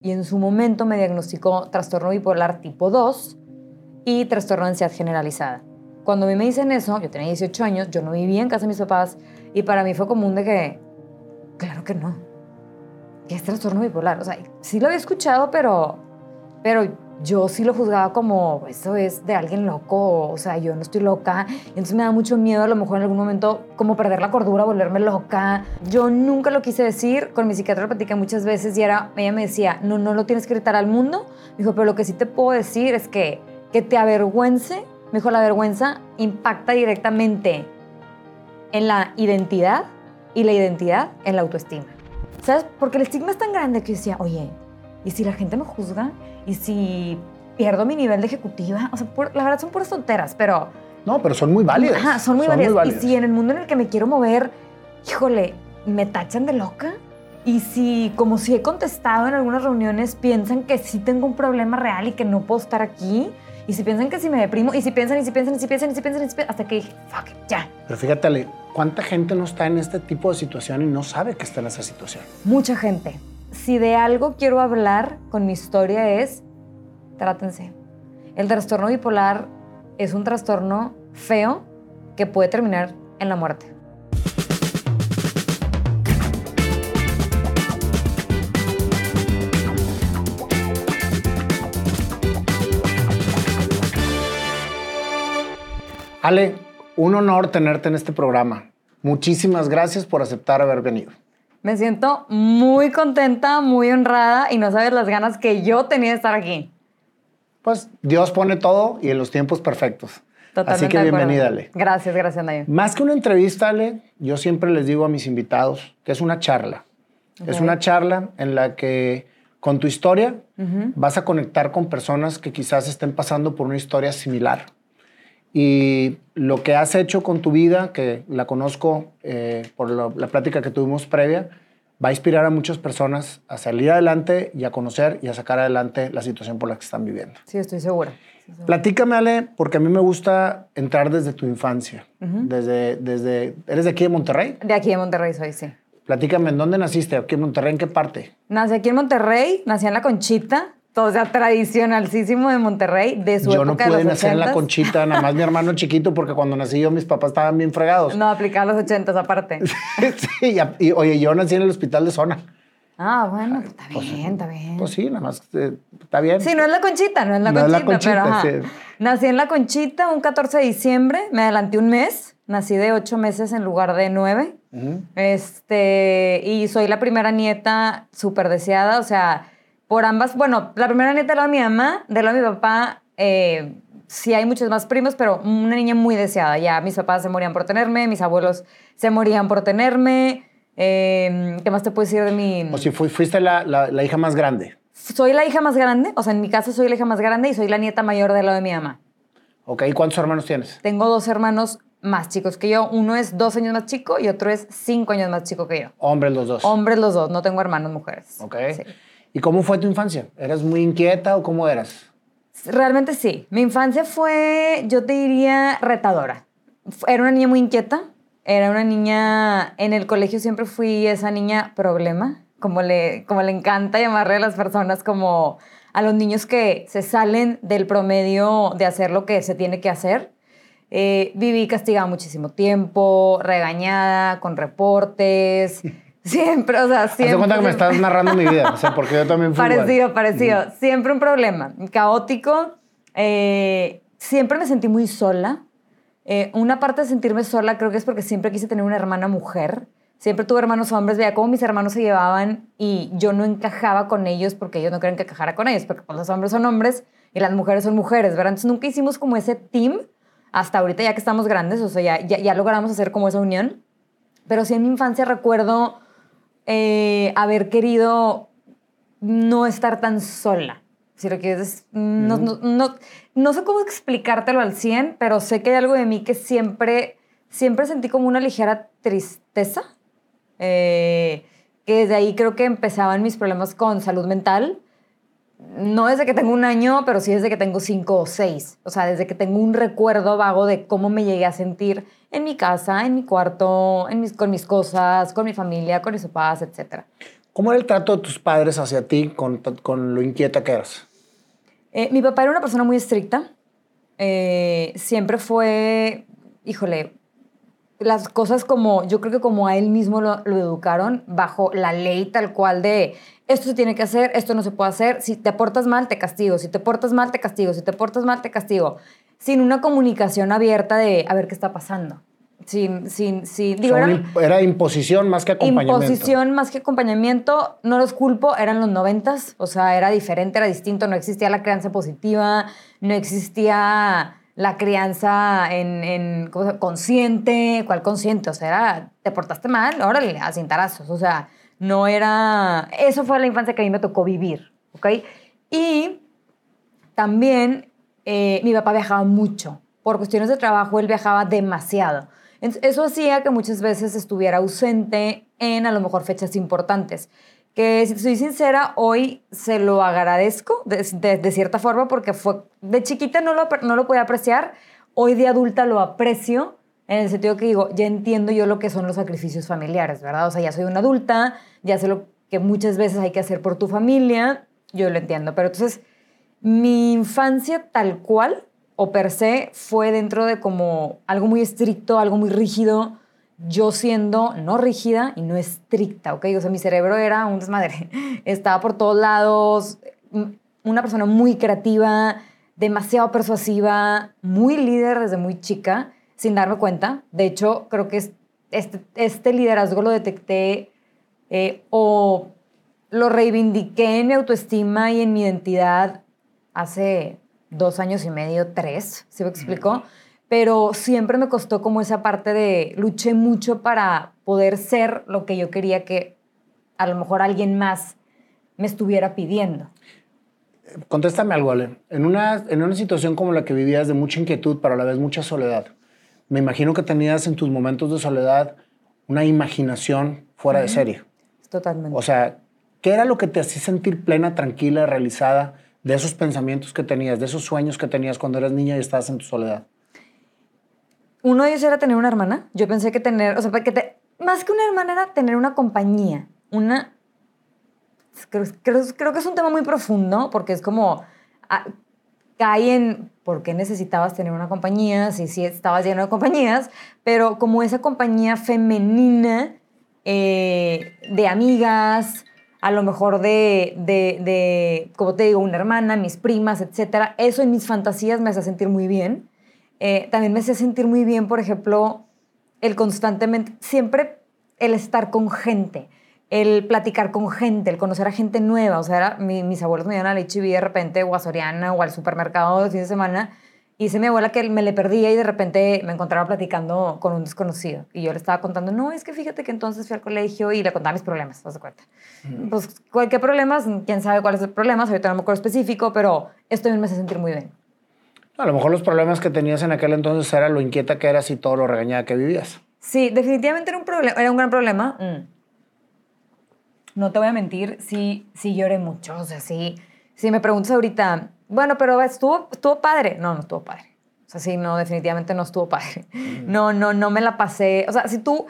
y en su momento me diagnosticó trastorno bipolar tipo 2 y trastorno de ansiedad generalizada. Cuando a mí me dicen eso, yo tenía 18 años, yo no vivía en casa de mis papás y para mí fue común de que, claro que no, que es trastorno bipolar. O sea, sí lo había escuchado, pero, pero yo sí lo juzgaba como, eso es de alguien loco, o sea, yo no estoy loca. Entonces me da mucho miedo a lo mejor en algún momento como perder la cordura, volverme loca. Yo nunca lo quise decir, con mi psiquiatra lo platiqué muchas veces y era, ella me decía, no, no lo tienes que gritar al mundo. Me dijo, pero lo que sí te puedo decir es que, que te avergüence me dijo, la vergüenza impacta directamente en la identidad y la identidad en la autoestima. ¿Sabes? Porque el estigma es tan grande que yo decía, oye, ¿y si la gente me juzga? ¿Y si pierdo mi nivel de ejecutiva? O sea, la verdad son puras tonteras, pero... No, pero son muy válidas. Ajá, son muy, válidas. Y si en el mundo en el que me quiero mover, híjole, me tachan de loca. Y si, como si he contestado en algunas reuniones, piensan que sí tengo un problema real y que no puedo estar aquí, y si piensan que si me deprimo, y si piensan, y si piensan, y si piensan, y si piensan, y si piensan, hasta que dije, fuck, ya. Pero fíjate, Ale, ¿cuánta gente no está en este tipo de situación y no sabe que está en esa situación? Mucha gente. Si de algo quiero hablar con mi historia es, trátense. El trastorno bipolar es un trastorno feo que puede terminar en la muerte. Ale, un honor tenerte en este programa. Muchísimas gracias por aceptar haber venido. Me siento muy contenta, muy honrada y no sabes las ganas que yo tenía de estar aquí. Pues Dios pone todo y en los tiempos perfectos. Totalmente Así que bienvenida, Ale. Gracias, gracias, Nayo. Más que una entrevista, Ale, yo siempre les digo a mis invitados que es una charla. Es una charla en la que con tu historia vas a conectar con personas que quizás estén pasando por una historia similar y lo que has hecho con tu vida, que la conozco eh, por la plática que tuvimos previa, va a inspirar a muchas personas a salir adelante y a conocer y a sacar adelante la situación por la que están viviendo. Sí, estoy segura. Platícame, Ale, porque a mí me gusta entrar desde tu infancia. desde, desde, ¿Eres de aquí de Monterrey? De aquí de Monterrey soy, sí. Platícame, ¿en dónde naciste? ¿Aquí en Monterrey? ¿En qué parte? Nací aquí en Monterrey, nací en La Conchita, o sea, tradicionalísimo de Monterrey, de su yo época Yo no pude nacer en la conchita, nada más mi hermano chiquito, porque cuando nací yo mis papás estaban bien fregados. No, aplicaba los ochentas aparte. sí, y, oye, yo nací en el hospital de zona. Ah, bueno, está pues, bien, está bien. Pues sí, nada más eh, está bien. Sí, no es la conchita, no es la no conchita, es la conchita pero Nací en la conchita un 14 de diciembre, me adelanté un mes, nací de ocho meses en lugar de nueve. Este, y soy la primera nieta súper deseada, o sea, por ambas, bueno, la primera nieta era mi mamá, de la de mi papá, eh, sí hay muchos más primos, pero una niña muy deseada. Ya mis papás se morían por tenerme, mis abuelos se morían por tenerme. Eh, ¿Qué más te puedo decir de mi...? O si fuiste la, la, hija más grande. Soy la hija más grande, o sea, en mi casa soy la hija más grande y soy la nieta mayor de lo de mi mamá. Ok, ¿y cuántos hermanos tienes? Tengo dos hermanos más chicos que yo. Uno es dos años más chico y otro es cinco años más chico que yo. Hombres los dos. Hombres los dos, no tengo hermanos mujeres. Ok. Sí. ¿Y cómo fue tu infancia? ¿Eras muy inquieta o cómo eras? Realmente sí. Mi infancia fue, yo te diría, retadora. Era una niña muy inquieta. Era una niña, en el colegio siempre fui esa niña problema, como le, como le encanta llamarle a las personas, como a los niños que se salen del promedio de hacer lo que se tiene que hacer. Eh, viví castigada muchísimo tiempo, regañada, con reportes. Siempre, o sea, siempre. Haz cuenta que me estás narrando mi vida, o sea, porque yo también fui Parecido, parecido. Siempre un problema. Caótico. Eh, siempre me sentí muy sola. Eh, una parte de sentirme sola creo que es porque siempre quise tener una hermana mujer. Siempre tuve hermanos hombres, veía cómo mis hermanos se llevaban y yo no encajaba con ellos porque ellos no querían que encajara con ellos, porque pues, los hombres son hombres y las mujeres son mujeres, ¿verdad? Entonces nunca hicimos como ese team hasta ahorita ya que estamos grandes, o sea, ya, ya, ya logramos hacer como esa unión. Pero sí en mi infancia recuerdo eh, haber querido no estar tan sola. Si lo quieres, no, no, no, sé cómo explicártelo al 100, pero sé que hay algo de mí que siempre, siempre sentí como una ligera tristeza. Eh, que desde ahí creo que empezaban mis problemas con salud mental. No desde que tengo un año, pero sí desde que tengo cinco o seis. O sea, desde que tengo un recuerdo vago de cómo me llegué a sentir en mi casa, en mi cuarto, en mis, con mis cosas, con mi familia, con mis papás, etc. ¿Cómo era el trato de tus padres hacia ti con, con lo inquieta que eras? Eh, mi papá era una persona muy estricta. Eh, siempre fue, híjole, las cosas como, yo creo que como a él mismo lo, lo, educaron, bajo la ley tal cual de esto se tiene que hacer, esto no se puede hacer, si te portas mal, te castigo, si te portas mal, te castigo, si te portas mal, te castigo, sin una comunicación abierta de a ver qué está pasando. Sin, sin, sin, digo, era, era, imposición más que acompañamiento. Imposición más que acompañamiento, no los culpo, eran los noventas, o sea, era diferente, era distinto, no existía la crianza positiva, no existía la crianza en, en consciente, ¿cuál consciente? O sea, era, te portaste mal, órale, a cintarazos. O sea, no era... Eso fue la infancia que a mí me tocó vivir, ¿ok? Y también eh, mi papá viajaba mucho. Por cuestiones de trabajo, él viajaba demasiado. Eso hacía que muchas veces estuviera ausente en a lo mejor fechas importantes que si soy sincera, hoy se lo agradezco de, cierta forma porque fue de chiquita no lo, no lo podía apreciar, hoy de adulta lo aprecio en el sentido que digo, ya entiendo yo lo que son los sacrificios familiares, ¿verdad? O sea, ya soy una adulta, ya sé lo que muchas veces hay que hacer por tu familia, yo lo entiendo, pero entonces mi infancia tal cual o per se fue dentro de como algo muy estricto, algo muy rígido, yo siendo no rígida y no estricta, ¿ok? O sea, mi cerebro era un desmadre. Estaba por todos lados, una persona muy creativa, demasiado persuasiva, muy líder desde muy chica, sin darme cuenta. De hecho, creo que este, este liderazgo lo detecté eh, o lo reivindiqué en mi autoestima y en mi identidad hace dos años y medio, tres, ¿sí me explico? pero siempre me costó como esa parte de luché mucho para poder ser lo que yo quería que a lo mejor alguien más me estuviera pidiendo. Contéstame algo, Ale. En una, en una situación como la que vivías de mucha inquietud, pero a la vez mucha soledad, me imagino que tenías en tus momentos de soledad una imaginación fuera de serie. Totalmente. O sea, ¿qué era lo que te hacía sentir plena, tranquila, realizada de esos pensamientos que tenías, de esos sueños que tenías cuando eras niña y estabas en tu soledad? Uno de ellos era tener una hermana. Yo pensé que tener, o sea, que más que una hermana era tener una compañía. Una. Creo, creo, que es un tema muy profundo porque es como. Ah, cae en por qué necesitabas tener una compañía, si sí estabas lleno de compañías, pero como esa compañía femenina eh, de amigas, a lo mejor de, de, de, como te digo, una hermana, mis primas, etcétera, eso en mis fantasías me hace sentir muy bien. Eh, también me hacía sentir muy bien, por ejemplo, el constantemente, siempre el estar con gente, el platicar con gente, el conocer a gente nueva. O sea, mis abuelos me iban a la HB de repente o a Soriana o al supermercado de fin de semana y dice mi abuela que me le perdía y de repente me encontraba platicando con un desconocido. Y yo le estaba contando, no, es que fíjate que entonces fui al colegio y le contaba mis problemas, ¿te das cuenta? Pues cualquier problema, quién sabe cuál es el problema, ahorita no me acuerdo específico, pero esto me hace sentir muy bien. A lo mejor los problemas que tenías en aquel entonces era lo inquieta que eras y todo lo regañada que vivías. Sí, definitivamente era un, problema, era un gran problema. Mm. No te voy a mentir, sí, sí lloré mucho. O sea, sí, si me preguntas ahorita, bueno, pero estuvo, estuvo padre. No, no estuvo padre. O sea, sí, no, definitivamente no estuvo padre. No, no, no me la pasé. O sea, si tú...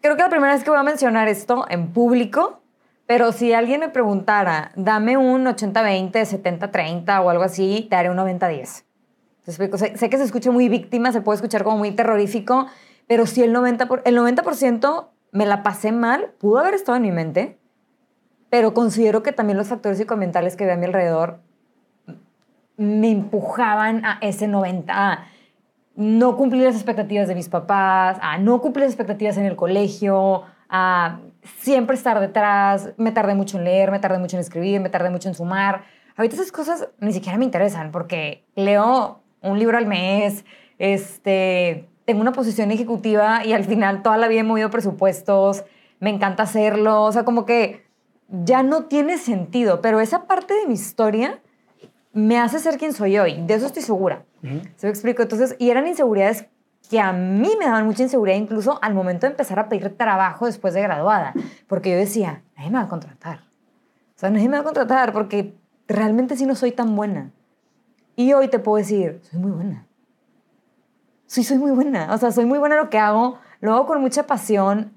Creo que la primera vez que voy a mencionar esto en público pero si alguien me preguntara, dame un 80-20, 70-30 o algo así, te haré un 90-10. Sé, sé, que se escucha muy víctima, se puede escuchar como muy terrorífico, pero si el 90%, por, el 90 me la pasé mal, pudo haber estado en mi mente, pero considero que también los factores psicoambientales que veo a mi alrededor me empujaban a ese 90, a no cumplir las expectativas de mis papás, a no cumplir las expectativas en el colegio, a siempre estar detrás, me tardé mucho en leer, me tardé mucho en escribir, me tardé mucho en sumar. Ahorita esas cosas ni siquiera me interesan porque leo un libro al mes, este, tengo una posición ejecutiva y al final toda la vida he movido presupuestos, me encanta hacerlo, o sea, como que ya no tiene sentido, pero esa parte de mi historia me hace ser quien soy hoy, de eso estoy segura. ¿Se me explico? Entonces, y eran inseguridades que a mí me daban mucha inseguridad incluso al momento de empezar a pedir trabajo después de graduada, porque yo decía, nadie me va a contratar. O sea, nadie me va a contratar porque realmente sí no soy tan buena. Y hoy te puedo decir, soy muy buena. Sí, soy muy buena. O sea, soy muy buena en lo que hago, lo hago con mucha pasión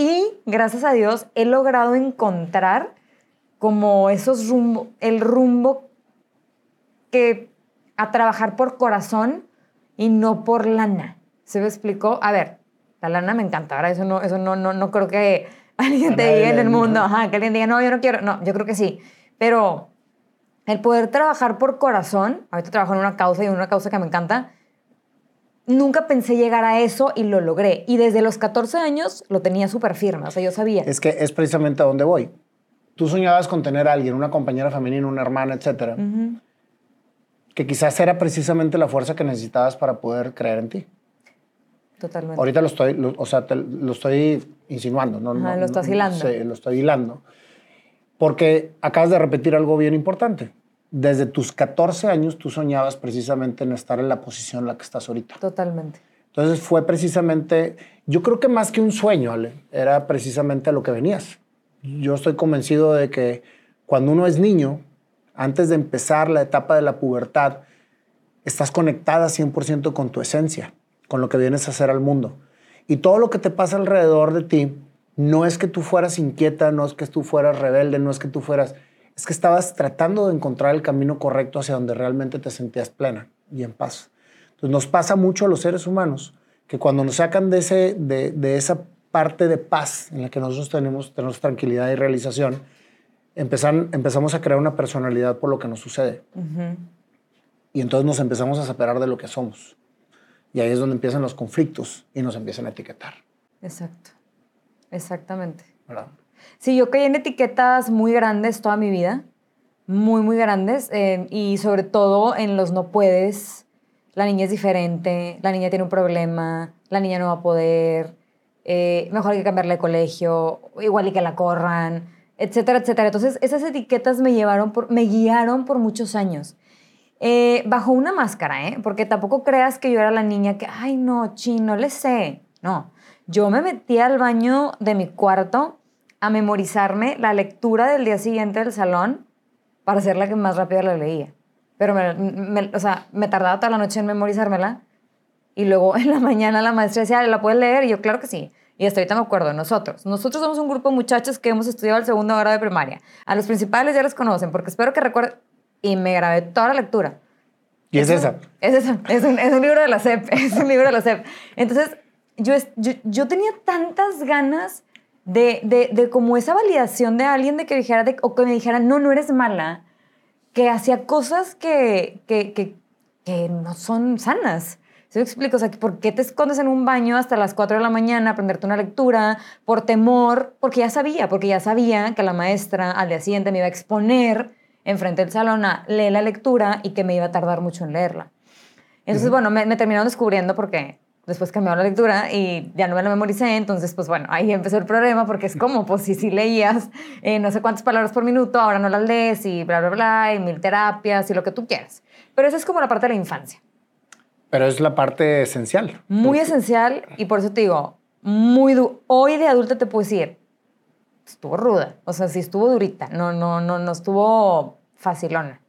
Y gracias a Dios he logrado encontrar como esos rumbo, el rumbo que a trabajar por corazón y no por lana. ¿Se me explicó? A ver, la lana me encanta, ahora eso no, eso no, no, no creo que alguien te diga en el mundo, ajá, que alguien diga, no, yo no quiero, no, yo creo que sí. Pero el poder trabajar por corazón, ahorita trabajo en una causa y en una causa que me encanta, nunca pensé llegar a eso y lo logré. Y desde los 14 años lo tenía súper firme, o sea, yo sabía. Es que es precisamente a donde voy. Tú soñabas con tener a alguien, una compañera femenina, una hermana, etcétera, que quizás era precisamente la fuerza que necesitabas para poder creer en ti. Totalmente. Ahorita lo estoy, o sea, lo estoy insinuando, ¿no? Ajá, lo estás hilando. Sí, lo estoy hilando. Porque acabas de repetir algo bien importante. Desde tus 14 años tú soñabas precisamente en estar en la posición en la que estás ahorita. Totalmente. Entonces fue precisamente, yo creo que más que un sueño, Ale, era precisamente a lo que venías. Yo estoy convencido de que cuando uno es niño, antes de empezar la etapa de la pubertad, estás conectada 100% con tu esencia con lo que vienes a hacer al mundo. Y todo lo que te pasa alrededor de ti no es que tú fueras inquieta, no es que tú fueras rebelde, no es que tú fueras, es que estabas tratando de encontrar el camino correcto hacia donde realmente te sentías plena y en paz. Entonces nos pasa mucho a los seres humanos que cuando nos sacan de, ese, de, esa parte de paz en la que nosotros tenemos, tenemos tranquilidad y realización, empezan, empezamos a crear una personalidad por lo que nos sucede. Y entonces nos empezamos a separar de lo que somos. Y ahí es donde empiezan los conflictos y nos empiezan a etiquetar. Exacto, exactamente. ¿verdad? Sí, yo caí en etiquetas muy grandes toda mi vida, muy, muy grandes, eh, y sobre todo en los no puedes, la niña es diferente, la niña tiene un problema, la niña no va a poder, eh, mejor hay que cambiarle de colegio, igual y que la corran, etcétera, etcétera. Entonces, esas etiquetas me llevaron, por, me guiaron por muchos años. Eh, bajo una máscara, ¿eh? Porque tampoco creas que yo era la niña que, ay, no, chino, le sé. No, yo me metí al baño de mi cuarto a memorizarme la lectura del día siguiente del salón para ser la que más rápido la leía. Pero, me, o sea, me tardaba toda la noche en memorizármela y luego en la mañana la maestra decía, ¿la puedes leer? Y yo, claro que sí. Y hasta ahorita me acuerdo, nosotros. Nosotros somos un grupo de muchachos que hemos estudiado el segundo grado de primaria. A los principales ya los conocen, porque espero que recuerden y me grabé toda la lectura. ¿Y es, esa? Es esa. Es un, es un, libro de la SEP. Es un libro de la SEP. Entonces, yo, yo, yo tenía tantas ganas de, de, de, como esa validación de alguien de que dijera, de, o que me dijera, no, no eres mala, que hacía cosas que, que, que, que no son sanas. ¿Se me explico? O sea, ¿por qué te escondes en un baño hasta las 4 de la mañana a aprenderte una lectura? Por temor, porque ya sabía, porque ya sabía que la maestra al día siguiente me iba a exponer enfrente del salón a leer la lectura y que me iba a tardar mucho en leerla. Entonces, bueno, me, terminaron descubriendo porque después cambió la lectura y ya no me la memoricé, entonces pues bueno, ahí empezó el problema porque es como, pues si, si leías eh, no sé cuántas palabras por minuto, ahora no las lees y bla, bla, bla, y mil terapias y lo que tú quieras. Pero esa es como la parte de la infancia. Pero es la parte esencial. Muy esencial y por eso te digo, muy hoy de adulta te puedo decir, estuvo ruda, o sea, sí estuvo durita, no, no, no, no estuvo facilona.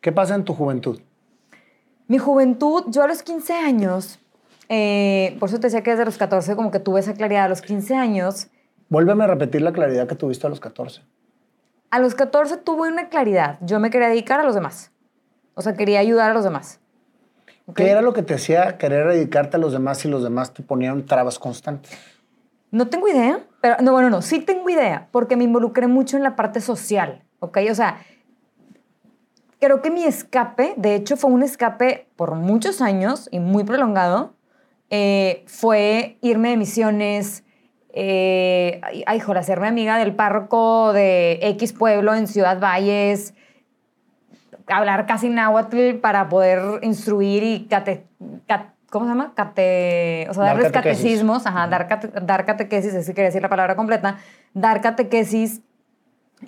¿Qué pasa en tu juventud? Mi juventud, yo a los 15 años, eh, por eso te decía que desde los 14 como que tuve esa claridad, a los 15 años... Vuélveme a repetir la claridad que tuviste a los 14. A los 14 tuve una claridad, yo me quería dedicar a los demás, o sea, quería ayudar a los demás. ¿Qué era lo que te hacía querer dedicarte a los demás y los demás te ponían trabas constantes? No tengo idea, pero no, bueno, no, sí tengo idea, porque me involucré mucho en la parte social, ¿ok? O sea, creo que mi escape, de hecho fue un escape por muchos años y muy prolongado, eh, fue irme de misiones, eh, ay, joder, hacerme amiga del párroco de X pueblo en Ciudad Valles, hablar casi náhuatl para poder instruir y cate, ¿cómo se llama? Cate, o sea, dar darles catecismos, ajá, dar, dar catequesis, es quería decir la palabra completa, dar catequesis.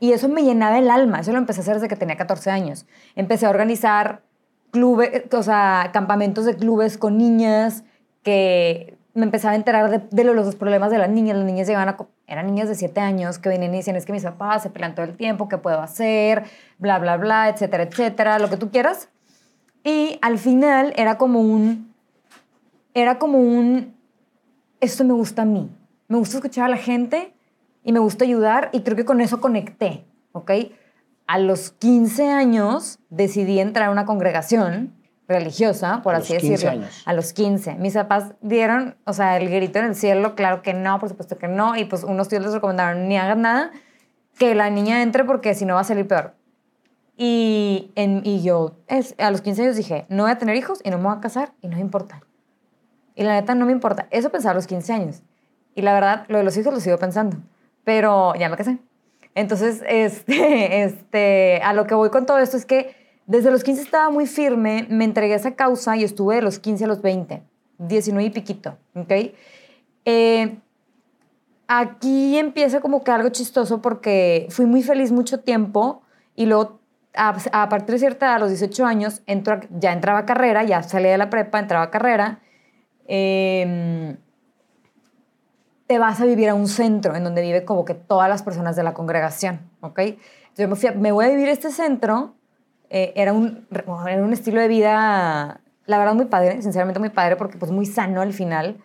Y eso me llenaba el alma, eso lo empecé a hacer desde que tenía 14 años. Empecé a organizar clubes, o sea, campamentos de clubes con niñas que me empezaba a enterar de, de, los problemas de las niñas. Las niñas llegaban a... Eran niñas de 7 años que venían y decían, es que mis papás se pelean todo el tiempo, ¿qué puedo hacer? Bla, bla, bla, etcétera, etcétera, lo que tú quieras. Y al final era como un era como un, esto me gusta a mí. me gusta escuchar a la gente y me gusta ayudar y creo que con eso conecté, ¿ok? A los 15 años decidí entrar a una congregación religiosa, por A así los 15 decirlo. años. A los 15. Mis papás dieron, o sea, el grito en el cielo, claro que no, por supuesto que no, y pues unos tíos les recomendaron ni hagan nada, que la niña entre porque si no va a salir peor. Y, en, y yo es, a los 15 años dije, no voy a tener hijos y no me voy a casar y no me importa. Y la neta no me importa. Eso pensaba a los 15 años. Y la verdad, lo de los hijos lo sigo pensando. Pero ya me casé. Entonces, este, este, a lo que voy con todo esto es que desde los 15 estaba muy firme, me entregué a esa causa y estuve de los 15 a los 20, 19 y piquito, ¿ok? Eh, aquí empieza como que algo chistoso porque fui muy feliz mucho tiempo y luego a, partir de cierta edad, a los 18 años, entro ya entraba a carrera, ya salía de la prepa, entraba a carrera. eh, te vas a vivir a un centro en donde vive como que todas las personas de la congregación, ¿ok? Entonces me, fui me voy a vivir a este centro, eh, era, un, era un estilo de vida, la verdad, muy padre, sinceramente muy padre, porque pues muy sano al final.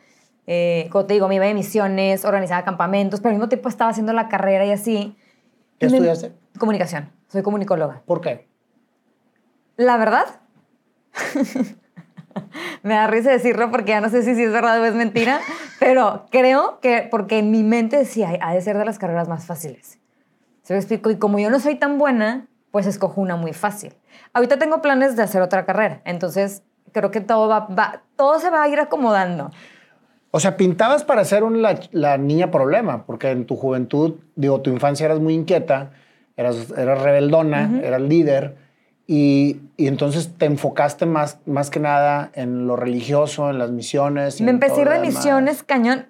Eh, como te digo, me iba de misiones, organizaba campamentos, pero al mismo tiempo estaba haciendo la carrera y así. ¿Qué Y me- estudiaste? Comunicación, soy comunicóloga. ¿Por qué? La verdad, me da risa decirlo porque ya no sé si, si es verdad o es mentira, pero creo que porque en mi mente decía, "Ay, ha de ser de las carreras más fáciles. ¿Se me explico? Y como yo no soy tan buena, pues escojo una muy fácil. Ahorita tengo planes de hacer otra carrera, entonces creo que todo, va, va- todo se va a ir acomodando. O sea, pintabas para ser un- la, la niña problema, porque en tu juventud, digo, tu infancia eras muy inquieta, eras, eras rebeldona, eras líder, y, y entonces te enfocaste más, más que nada en lo religioso, en las misiones. Me empecé a ir de misiones cañón,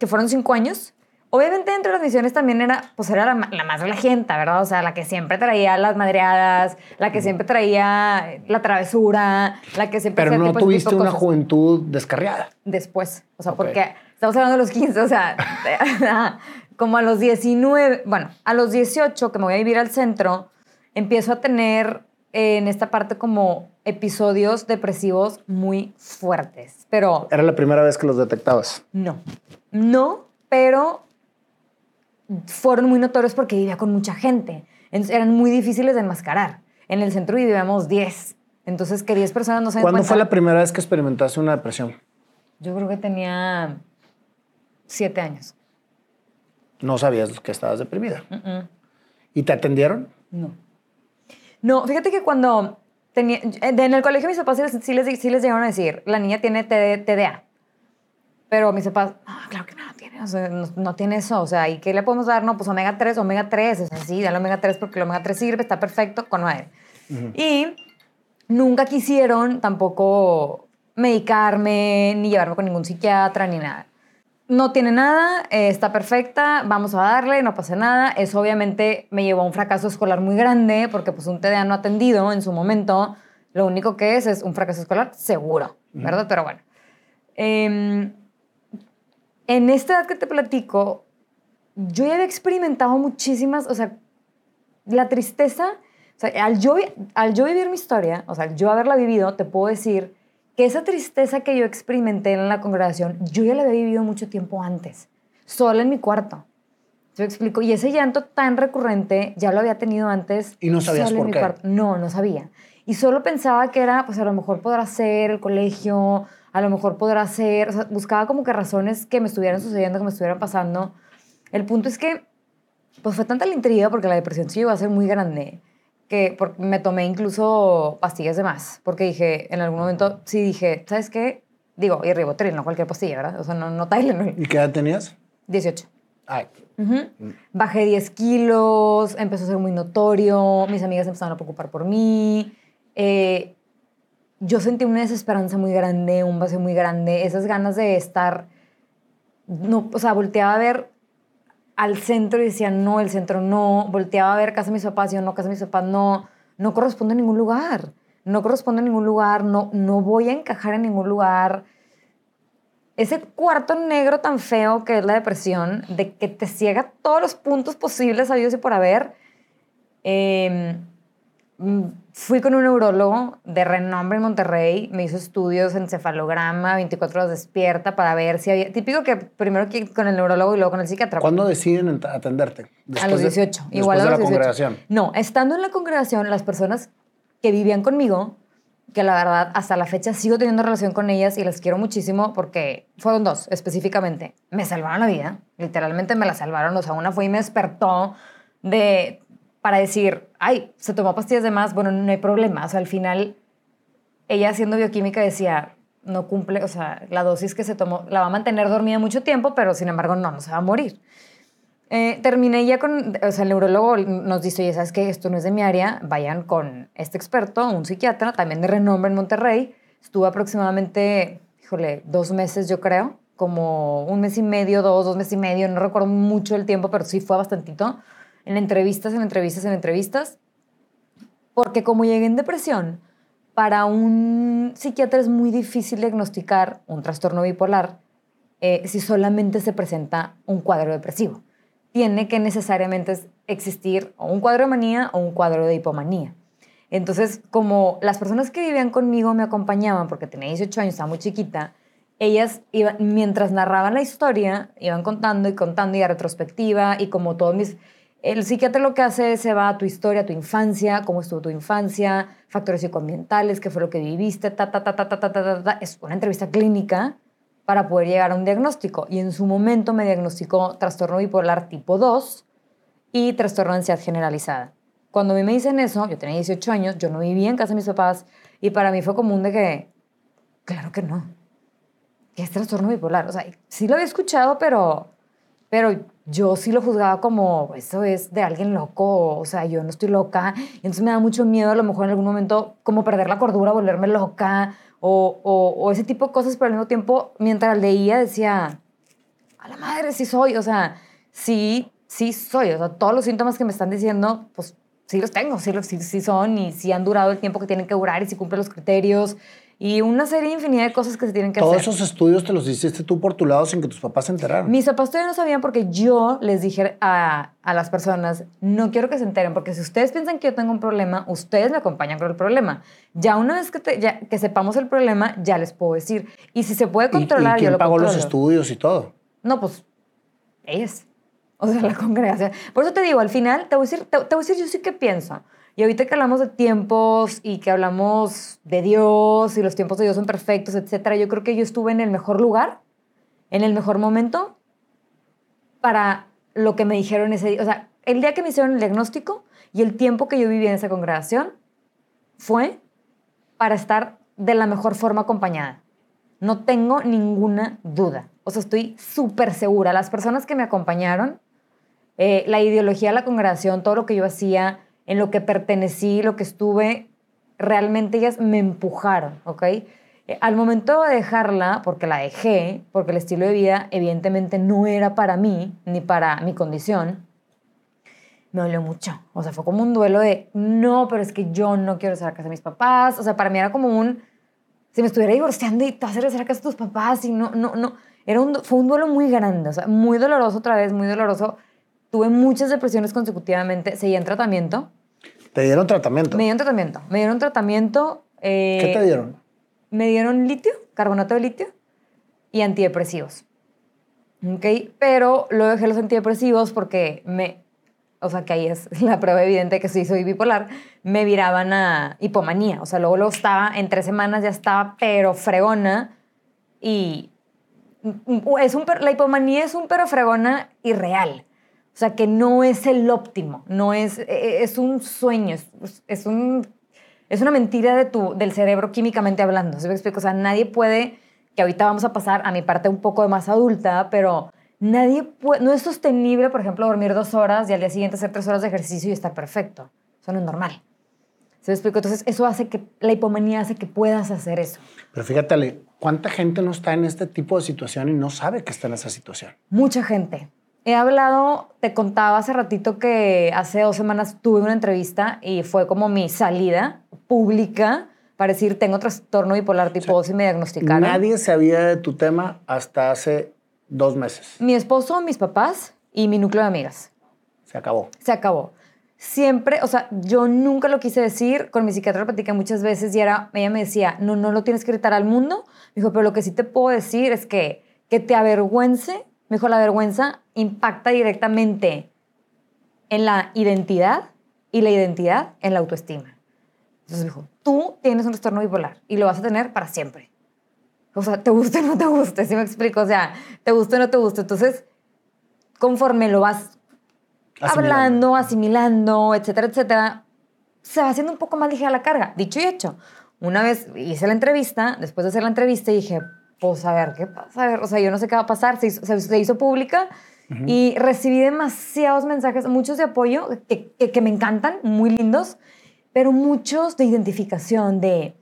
que fueron cinco años. Obviamente dentro de las misiones también era, pues era la, la más relajenta, ¿verdad? O sea, la que siempre traía las madreadas, la que siempre traía la travesura, la que siempre Pero no tipo- tuviste tipo una cosas. juventud descarriada. Después, o sea, porque estamos hablando de los 15, o sea, como a los 19, bueno, a los 18 que me voy a vivir al centro, empiezo a tener eh, en esta parte como episodios depresivos muy fuertes, pero Era la primera vez que los detectabas. no, no, pero fueron muy notorios porque vivía con mucha gente. Entonces eran muy difíciles de enmascarar. En el centro vivíamos 10. Entonces que 10 personas no se ¿Cuándo fue la primera vez que experimentaste una depresión? Yo creo que tenía 7 años. No sabías que estabas deprimida. ¿Y te atendieron? No. No, fíjate que cuando tenía... En el colegio mis papás sí les, sí les, sí les llegaron a decir, la niña tiene TD TDA. Pero mis papás, no, claro que o sea, no, no tiene eso, o sea, ¿y qué le podemos dar? No, pues omega 3, omega 3, o sea, sí, dale omega 3 porque el omega 3 sirve, está perfecto, con madre. Y nunca quisieron tampoco medicarme, ni llevarme con ningún psiquiatra, ni nada. No tiene nada, eh, está perfecta, vamos a darle, no pasa nada. Eso obviamente me llevó a un fracaso escolar muy grande, porque pues un TDA no atendido en su momento, lo único que es es un fracaso escolar seguro, ¿verdad? Pero bueno. Em, en esta edad que te platico, yo ya había experimentado muchísimas, o sea, la tristeza, o sea, al yo, al yo vivir mi historia, o sea, al yo haberla vivido, te puedo decir que esa tristeza que yo experimenté en la congregación, yo ya la había vivido mucho tiempo antes, sola en mi cuarto. Yo explico, y ese llanto tan recurrente ya lo había tenido antes. ¿Y no sabías por qué? cuarto. No, no sabía. Y solo pensaba que era, pues a lo mejor podrá ser el colegio, a lo mejor podrá ser, o sea, buscaba como que razones que me estuvieran sucediendo, que me estuvieran pasando. El punto es que, pues fue tanta la intriga porque la depresión sí iba a ser muy grande, que por- me tomé incluso pastillas de más, porque dije, en algún momento sí dije, ¿sabes qué? Digo, y ribotril, no cualquier pastilla, ¿verdad? O sea, no, no Tylenol. ¿Y qué edad tenías? 18. Ay, Ujú. Bajé 10 kilos, empezó a ser muy notorio, mis amigas empezaron a preocupar por mí. eh, yo sentí una desesperanza muy grande, un vacío muy grande, esas ganas de estar, no, o sea, volteaba a ver al centro y decía, no, el centro no, volteaba a ver casa de mis papás yo, no, casa de mis papás no, no corresponde a ningún lugar, no corresponde a ningún lugar, no, no voy a encajar en ningún lugar ese cuarto negro tan feo que es la depresión, de que te ciega todos los puntos posibles habidos y por haber, eh, Fui con un neurólogo de renombre en Monterrey, me hizo estudios en cefalograma, 24 horas despierta para ver si había... Típico que primero que con el neurólogo y luego con el psiquiatra. ¿Cuándo deciden atenderte? a los de- 18. después igual a de los la 18. congregación. No, estando en la congregación, las personas que vivían conmigo, que la verdad hasta la fecha sigo teniendo relación con ellas y las quiero muchísimo porque fueron dos específicamente. Me salvaron la vida, literalmente me la salvaron. O sea, una fue y me despertó de para decir, ay, se tomó pastillas de más, bueno, no hay problema. O sea, al final, ella haciendo bioquímica decía, no cumple, o sea, la dosis que se tomó la va a mantener dormida mucho tiempo, pero sin embargo no, no se va a morir. Eh, terminé ya con, o sea, el neurólogo nos dice, oye, ¿sabes qué? Esto no es de mi área, vayan con este experto, un psiquiatra, también de renombre en Monterrey. Estuve aproximadamente, híjole, dos meses yo creo, como un mes y medio, dos, dos meses y medio, no recuerdo mucho el tiempo, pero sí fue bastantito, en entrevistas, en entrevistas, en entrevistas, porque como llegué en depresión, para un psiquiatra es muy difícil diagnosticar un trastorno bipolar eh, si solamente se presenta un cuadro depresivo. Tiene que necesariamente existir o un cuadro de manía o un cuadro de hipomanía. Entonces, como las personas que vivían conmigo me acompañaban, porque tenía 18 años, estaba muy chiquita, ellas iban, mientras narraban la historia, iban contando y contando y a retrospectiva y como todos mis... El psiquiatra lo que hace es se va a tu historia, tu infancia, cómo estuvo tu infancia, factores psicoambientales, qué fue lo que viviste, ta, ta, ta, ta, ta, ta, ta, ta. Es una entrevista clínica para poder llegar a un diagnóstico. Y en su momento me diagnosticó trastorno bipolar tipo 2 y trastorno de ansiedad generalizada. Cuando a mí me dicen eso, yo tenía 18 años, yo no vivía en casa de mis papás y para mí fue común de que, claro que no, que es trastorno bipolar. O sea, sí lo había escuchado, pero, pero yo sí lo juzgaba como, eso es de alguien loco, o sea, yo no estoy loca. Y entonces me da mucho miedo a lo mejor en algún momento como perder la cordura, volverme loca o, o, o ese tipo de cosas, pero al mismo tiempo, mientras leía, decía, a la madre, sí soy, o sea, sí, sí soy, o sea, todos los síntomas que me están diciendo, pues sí los tengo, sí, los, sí, sí son y sí han durado el tiempo que tienen que durar y sí cumplen los criterios y una serie infinidad de cosas que se tienen que Todos hacer. esos estudios te los hiciste tú por tu lado sin que tus papás se enteraran. Mis papás todavía no sabían porque yo les dije a, a las personas, no quiero que se enteren, porque si ustedes piensan que yo tengo un problema, ustedes me acompañan con el problema. Ya una vez que, te- ya- que sepamos el problema, ya les puedo decir. Y si se puede ¿Y- controlar, ¿Y, yo quién lo pagó los controlo. estudios y todo? No, pues ellas. O sea, la congregación. Por eso te digo, al final, te voy a decir, te, te voy a decir yo sí que pienso. Y ahorita que hablamos de tiempos y que hablamos de Dios y los tiempos de Dios son perfectos, etcétera, yo creo que yo estuve en el mejor lugar, en el mejor momento para lo que me dijeron ese día. O sea, el día que me hicieron el diagnóstico y el tiempo que yo viví en esa congregación fue para estar de la mejor forma acompañada. No tengo ninguna duda. O sea, estoy súper segura. Las personas que me acompañaron, eh, la ideología de la congregación, todo lo que yo hacía, en lo que pertenecí, lo que estuve, realmente ellas me empujaron, ¿ok? Eh, al momento de dejarla, porque la dejé, porque el estilo de vida evidentemente no era para mí, ni para mi condición, me dolió mucho. O sea, fue como un duelo de, no, pero es que yo no quiero estar a casa de mis papás. O sea, para mí era como un, si me estuviera divorciando y te vas a a casa de tus papás y no, no, no. Era un, fue un duelo muy grande, o sea, muy doloroso otra vez, muy doloroso. Tuve muchas depresiones consecutivamente, seguí en tratamiento. ¿Te dieron tratamiento? Me dieron tratamiento, me dieron tratamiento. eh, ¿Qué te dieron? Me dieron litio, carbonato de litio y antidepresivos. ¿Ok? Pero luego dejé los antidepresivos porque me, o sea, que ahí es la prueba evidente que sí soy bipolar, me viraban a hipomanía. O sea, luego, luego estaba, en tres semanas ya estaba, pero fregona y es un, la hipomanía es un pero fregona irreal. O sea, que no es el óptimo, no es, e- es un sueño, es, es, un, es una mentira de tu, del cerebro químicamente hablando. ¿Sí me explico? O sea, nadie puede, que ahorita vamos a pasar a mi parte un poco más adulta, pero nadie puede, no es sostenible, por ejemplo, dormir dos horas y al día siguiente hacer tres horas de ejercicio y estar perfecto. Eso no es normal. ¿Sí me explico? Entonces, eso hace que, la hipomanía hace que puedas hacer eso. Pero fíjate, ¿cuánta gente no está en este tipo de situación y no sabe que está en esa situación? Mucha gente. He hablado, te contaba hace ratito que hace dos semanas tuve una entrevista y fue como mi salida pública para decir tengo trastorno bipolar tipo 2 y me diagnosticaron. Nadie sabía de tu tema hasta hace dos meses. Mi esposo, mis papás y mi núcleo de amigas. Se acabó. Se acabó. siempre, o sea, yo nunca lo quise decir, con mi psiquiatra lo platicé muchas veces y era, ella me decía, no, no lo tienes que gritar al mundo. Me dijo, pero lo que sí te puedo decir es que, que te avergüence, me dijo, la vergüenza impacta directamente en la identidad y la identidad en la autoestima. Entonces dijo, tú tienes un trastorno bipolar y lo vas a tener para siempre. O sea, te guste o no te guste, ¿sí me explico? O sea, te guste o no te guste. Entonces, conforme lo vas hablando, asimilando, etcétera, etcétera, se va haciendo un poco más ligera la carga. Dicho y hecho, una vez hice la entrevista, después de hacer la entrevista dije, pues a ver, ¿qué pasa? A ver, o sea, yo no sé qué va a pasar. Se hizo, se hizo pública y recibí demasiados mensajes, muchos de apoyo que, que, que me encantan, muy lindos, pero muchos de identificación, de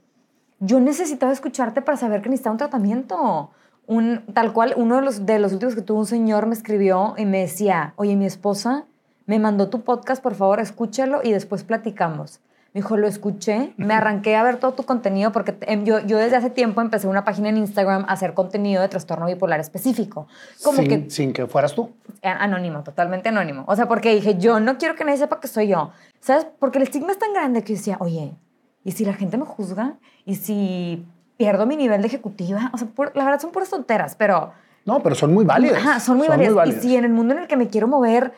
yo necesitaba escucharte para saber que necesitaba un tratamiento. Un, tal cual, uno de los, de los últimos que tuvo un señor me escribió y me decía, oye, mi esposa me mandó tu podcast, por favor, escúchalo y después platicamos. Me dijo, lo escuché, me arranqué a ver todo tu contenido porque em, yo, yo desde hace tiempo empecé una página en Instagram a hacer contenido de trastorno bipolar específico. Como sin, que, sin que fueras tú. Anónimo, totalmente anónimo. O sea, porque dije, yo no quiero que nadie sepa que soy yo. ¿Sabes? Porque el estigma es tan grande que decía, oye, ¿y si la gente me juzga? ¿Y si pierdo mi nivel de ejecutiva? O sea, la verdad son puras tonteras, pero... No, pero son muy válidas. Ajá, son muy, válidas. Y si en el mundo en el que me quiero mover,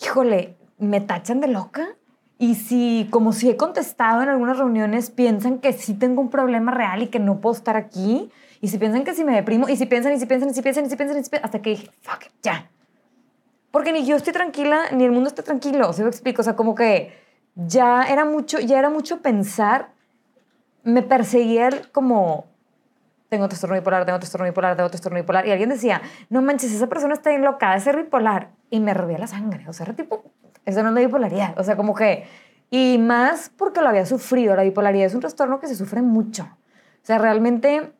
híjole, me tachan de loca, y si, como si he contestado en algunas reuniones, piensan que sí tengo un problema real y que no puedo estar aquí, y si piensan que si me deprimo, y si piensan, y si piensan, y si piensan, y si piensan, y si piensan, hasta que dije, fuck, ya. Porque ni yo estoy tranquila, ni el mundo está tranquilo, ¿se lo explico? O sea, como que ya era mucho, ya era mucho pensar, me perseguía como, tengo trastorno bipolar, tengo trastorno bipolar, tengo trastorno bipolar, y alguien decía, no manches, esa persona está bien loca de ser bipolar, y me hervía la sangre, o sea, era tipo, eso no es bipolaridad. O sea, como que... Y más porque lo había sufrido. La bipolaridad es un trastorno que se sufre mucho. O sea, realmente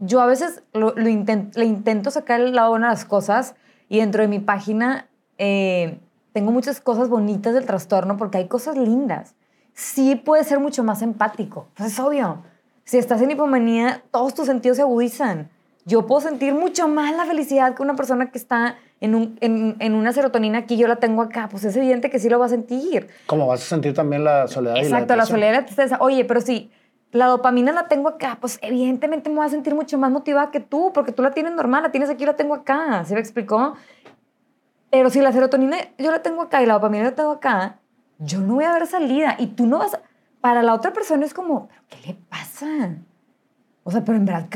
yo a veces lo, le intento sacar el lado bueno de las cosas y dentro de mi página eh, tengo muchas cosas bonitas del trastorno porque hay cosas lindas. Sí puede ser mucho más empático. Pues es obvio. Si estás en hipomanía, todos tus sentidos se agudizan. Yo puedo sentir mucho más la felicidad que una persona que está en, un, en, en, una serotonina aquí, yo la tengo acá, pues es evidente que sí lo va a sentir. Como vas a sentir también la soledad. Exacto, la, soledad y la tristeza. Oye, pero si la dopamina la tengo acá, pues evidentemente me voy a sentir mucho más motivada que tú, porque tú la tienes normal, la tienes aquí, la tengo acá. ¿Se me explicó? Pero si la serotonina yo la tengo acá y la dopamina la tengo acá, yo no voy a ver salida. Y tú no vas a... Para la otra persona es como, qué le pasa? O sea, pero en verdad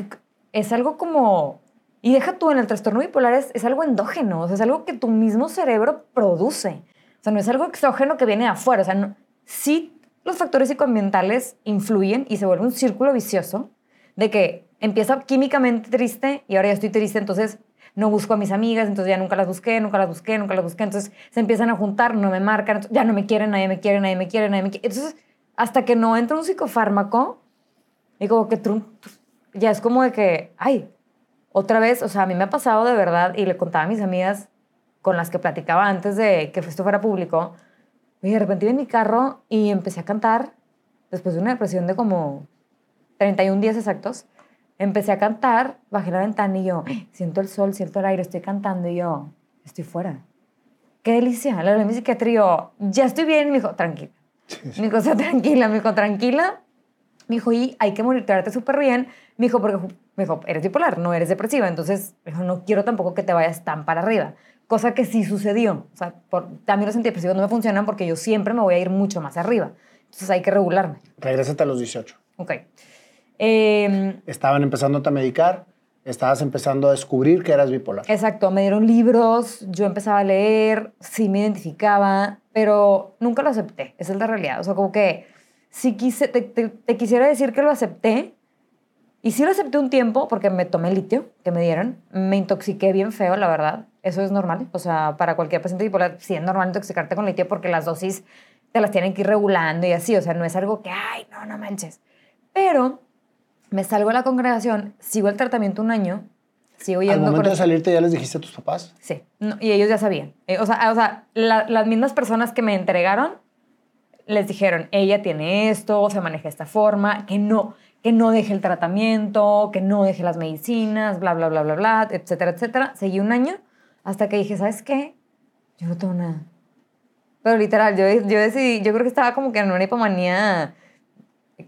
es algo como y deja tú, en el trastorno bipolar es, es algo endógeno, o sea, es algo que tu mismo cerebro produce. O sea, no es algo exógeno que viene de afuera. O sea, no, sí los factores psicoambientales influyen y se vuelve un círculo vicioso de que empieza químicamente triste y ahora ya estoy triste, entonces no busco a mis amigas, entonces ya nunca las busqué, nunca las busqué, nunca las busqué, entonces se empiezan a juntar, no me marcan, ya no me quieren, nadie me quiere, nadie me quiere, nadie me quiere. Entonces, hasta que no entra un psicofármaco, digo que ya es como de que, ay, otra vez, o sea, a mí me ha pasado de verdad, y le contaba a mis amigas con las que platicaba antes de que esto fuera público, y de repente iba en mi carro y empecé a cantar, después de una depresión de como 31 días exactos, empecé a cantar, bajé la ventana y yo, siento el sol, siento el aire, estoy cantando y yo, estoy fuera. Qué delicia. La de mi psiquiatra ya estoy bien. Me dijo, tranquila. Mi hijo, tranquila. Me dijo, tranquila. Me dijo, y hay que monitorearte súper bien. Me dijo, porque me dijo, eres bipolar, no eres depresiva, entonces dijo, no quiero tampoco que te vayas tan para arriba. Cosa que sí sucedió. O sea, por, también los antidepresivos no me funcionan porque yo siempre me voy a ir mucho más arriba. Entonces hay que regularme. Regrésate a los 18. Ok. Eh, Estaban empezando a medicar, estabas empezando a descubrir que eras bipolar. Exacto, me dieron libros, yo empezaba a leer, sí me identificaba, pero nunca lo acepté. Esa es la realidad. O sea, como que sí quise, te, te quisiera decir que lo acepté, y sí lo acepté un tiempo porque me tomé litio que me dieron. Me intoxiqué bien feo, la verdad. Eso es normal. O sea, para cualquier paciente bipolar sí es normal intoxicarte con litio porque las dosis te las tienen que ir regulando y así. O sea, no es algo que, ay, no, no manches. Pero me salgo de la congregación, sigo el tratamiento un año, yendo... ¿Al momento de salirte ya les dijiste a tus papás? Sí, y ellos ya sabían. Eh, o sea, o sea las mismas personas que me entregaron les dijeron, ella tiene esto, se maneja de esta forma, que no que no deje el tratamiento, que no deje las medicinas, bla, bla, bla, bla, bla, etcétera, etcétera. Seguí un año hasta que dije, ¿sabes qué? Yo no tengo nada. Pero literal, yo, yo decidí, yo creo que estaba como que en una hipomanía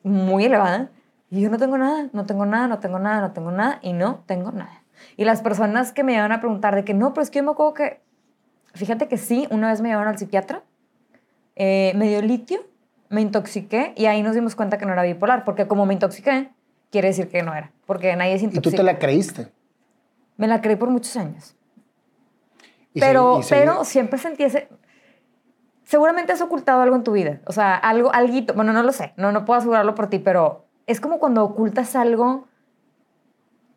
muy elevada. Y yo no tengo nada, no tengo nada, no tengo nada, no tengo nada y no tengo nada. Y las personas que me llegan a preguntar de que no, pero es que yo me acuerdo que, fíjate que sí, una vez me llevaron al psiquiatra, eh, me dio litio, me intoxiqué y ahí nos dimos cuenta que no era bipolar, porque como me intoxiqué, quiere decir que no era, porque nadie se intoxica. ¿Y tú te la creíste? Me la creí por muchos años. Pero, pero siempre sentí ese... Seguramente has ocultado algo en tu vida. O sea, algo, algo, bueno, no lo sé, no, no puedo asegurarlo por ti, pero es como cuando ocultas algo,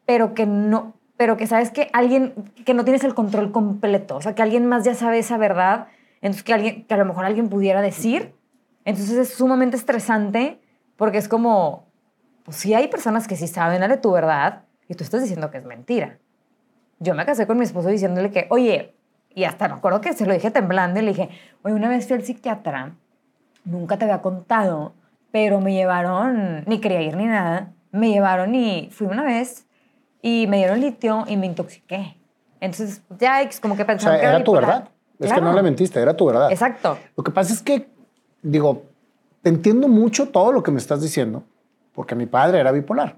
pero que no, pero que sabes que alguien, que no tienes el control completo. O sea, que alguien más ya sabe esa verdad, entonces que, alguien, que a lo mejor alguien pudiera decir. Entonces es sumamente estresante porque es como, pues sí hay personas que sí saben de tu verdad y tú estás diciendo que es mentira. Yo me casé con mi esposo diciéndole que, oye, y hasta me acuerdo que se lo dije temblando y le dije, oye, una vez fui al psiquiatra, nunca te había contado, pero me llevaron, ni quería ir ni nada, me llevaron y fui una vez y me dieron litio y me intoxiqué. Entonces, ya es como que pensaba o sea, era, tu verdad. Es que no le mentiste, era tu verdad. Exacto. Lo que pasa es que, digo, te entiendo mucho todo lo que me estás diciendo, porque mi padre era bipolar.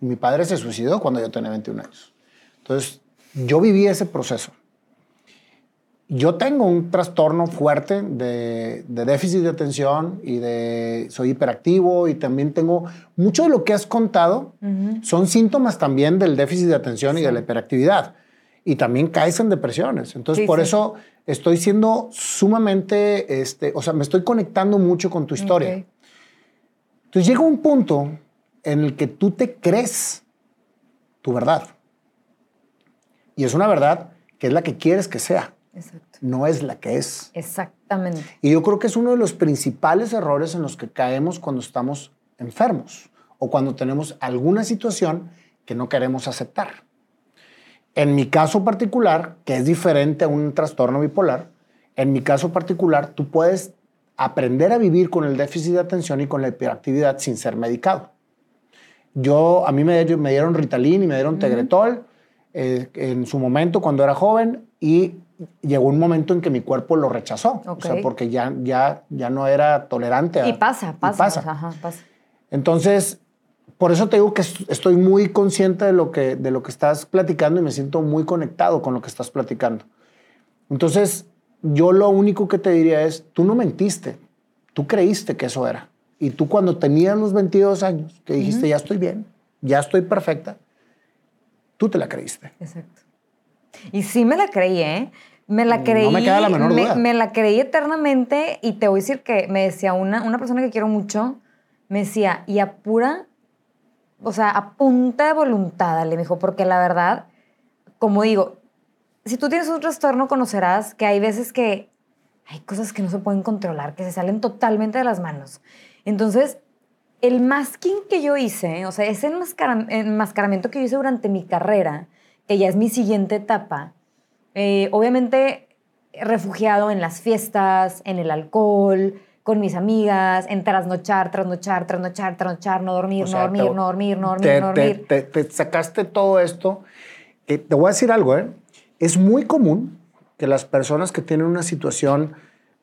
Y mi padre se suicidó cuando yo tenía 21 años. Entonces, yo viví ese proceso. Yo tengo un trastorno fuerte de, déficit de atención y de soy hiperactivo y también tengo mucho de lo que has contado son síntomas también del déficit de atención y de la hiperactividad y también caes en depresiones. Entonces por eso estoy siendo sumamente, este, o sea, me estoy conectando mucho con tu historia. Entonces llega un punto en el que tú te crees tu verdad y es una verdad que es la que quieres que sea. No es la que es. Exactamente. Y yo creo que es uno de los principales errores en los que caemos cuando estamos enfermos o cuando tenemos alguna situación que no queremos aceptar. En mi caso particular, que es diferente a un trastorno bipolar, en mi caso particular, tú puedes aprender a vivir con el déficit de atención y con la hiperactividad sin ser medicado. Yo, a mí me, dieron Ritalin y me dieron Tegretol eh, en su momento cuando era joven y llegó un momento en que mi cuerpo lo rechazó, o sea, porque ya, ya, ya no era tolerante. y pasa, pasa. Ajá, pasa. Entonces, por eso te digo que estoy muy consciente de lo, que, de lo que estás platicando y me siento muy conectado con lo que estás platicando. Entonces, yo lo único que te diría es, tú no mentiste, tú creíste que eso era. Y tú cuando tenías los 22 años, que dijiste, ya estoy bien, ya estoy perfecta, tú te la creíste. Exacto. Y sí me la creí, ¿eh? Me la creí. No me queda la menor duda. Me, la creí eternamente y te voy a decir que me decía una, una persona que quiero mucho, me decía, y a pura, o sea, a punta de voluntad, le dijo, porque la verdad, como digo, si tú tienes un trastorno, conocerás que hay veces que hay cosas que no se pueden controlar, que se salen totalmente de las manos. Entonces, el masking que yo hice, o sea, ese enmascaramiento que yo hice durante mi carrera, que ya es mi siguiente etapa, eh, obviamente refugiado en las fiestas, en el alcohol, con mis amigas, en trasnochar, trasnochar, trasnochar, trasnochar, no dormir, no, dormir no dormir, no dormir, no dormir, te, sacaste todo esto. te voy a decir algo, ¿eh? Es muy común que las personas que tienen una situación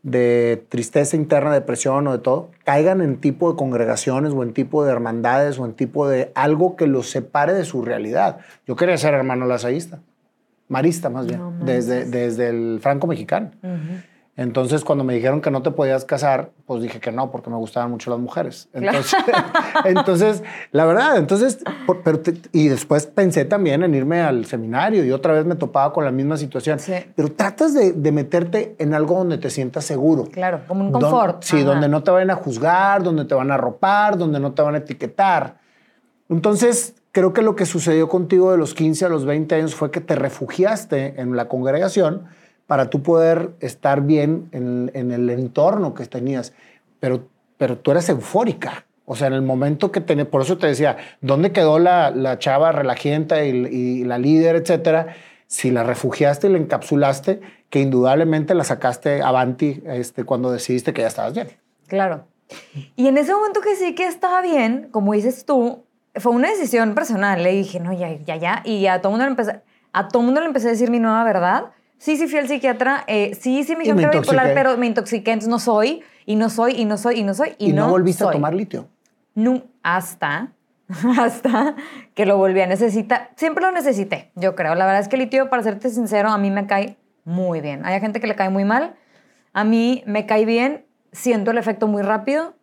de tristeza interna, depresión o de todo, caigan en tipo de congregaciones o en tipo de hermandades o en tipo de algo que los separe de su realidad. Yo quería ser hermano lazaísta, marista más bien, desde, desde el franco mexicano. Entonces, cuando me dijeron que no te podías casar, pues dije que no, porque me gustaban mucho las mujeres. Entonces, entonces la verdad, entonces, pero y después pensé también en irme al seminario y otra vez me topaba con la misma situación. Pero tratas de, meterte en algo donde te sientas seguro. Claro, como un confort. sí, donde no te van a juzgar, donde te van a ropar, donde no te van a etiquetar. Entonces, creo que lo que sucedió contigo de los 15 a los 20 años fue que te refugiaste en la congregación para tú poder estar bien en, el entorno que tenías. Pero, pero tú eras eufórica. O sea, en el momento que tenés, por eso te decía, ¿dónde quedó la, la chava relajienta y, la líder, etcétera? Si la refugiaste y la encapsulaste, que indudablemente la sacaste avanti este, cuando decidiste que ya estabas bien. Claro. Y en ese momento que sí que estaba bien, como dices tú, fue una decisión personal. Le dije, no, ya, ya, ya. Y a todo mundo mundo le empecé a decir mi nueva verdad Sí, sí fui al psiquiatra. eh, sí, sí me que era bipolar, pero me intoxiqué, entonces no soy, y no soy, y no soy, y no soy, y, Y, no, volviste soy. a tomar litio. Nu- hasta, hasta que lo volví a necesitar. Siempre lo necesité, yo creo. La verdad es que el litio, para serte sincero, a mí me cae muy bien. Hay gente que le cae muy mal. A mí me cae bien, siento el efecto muy rápido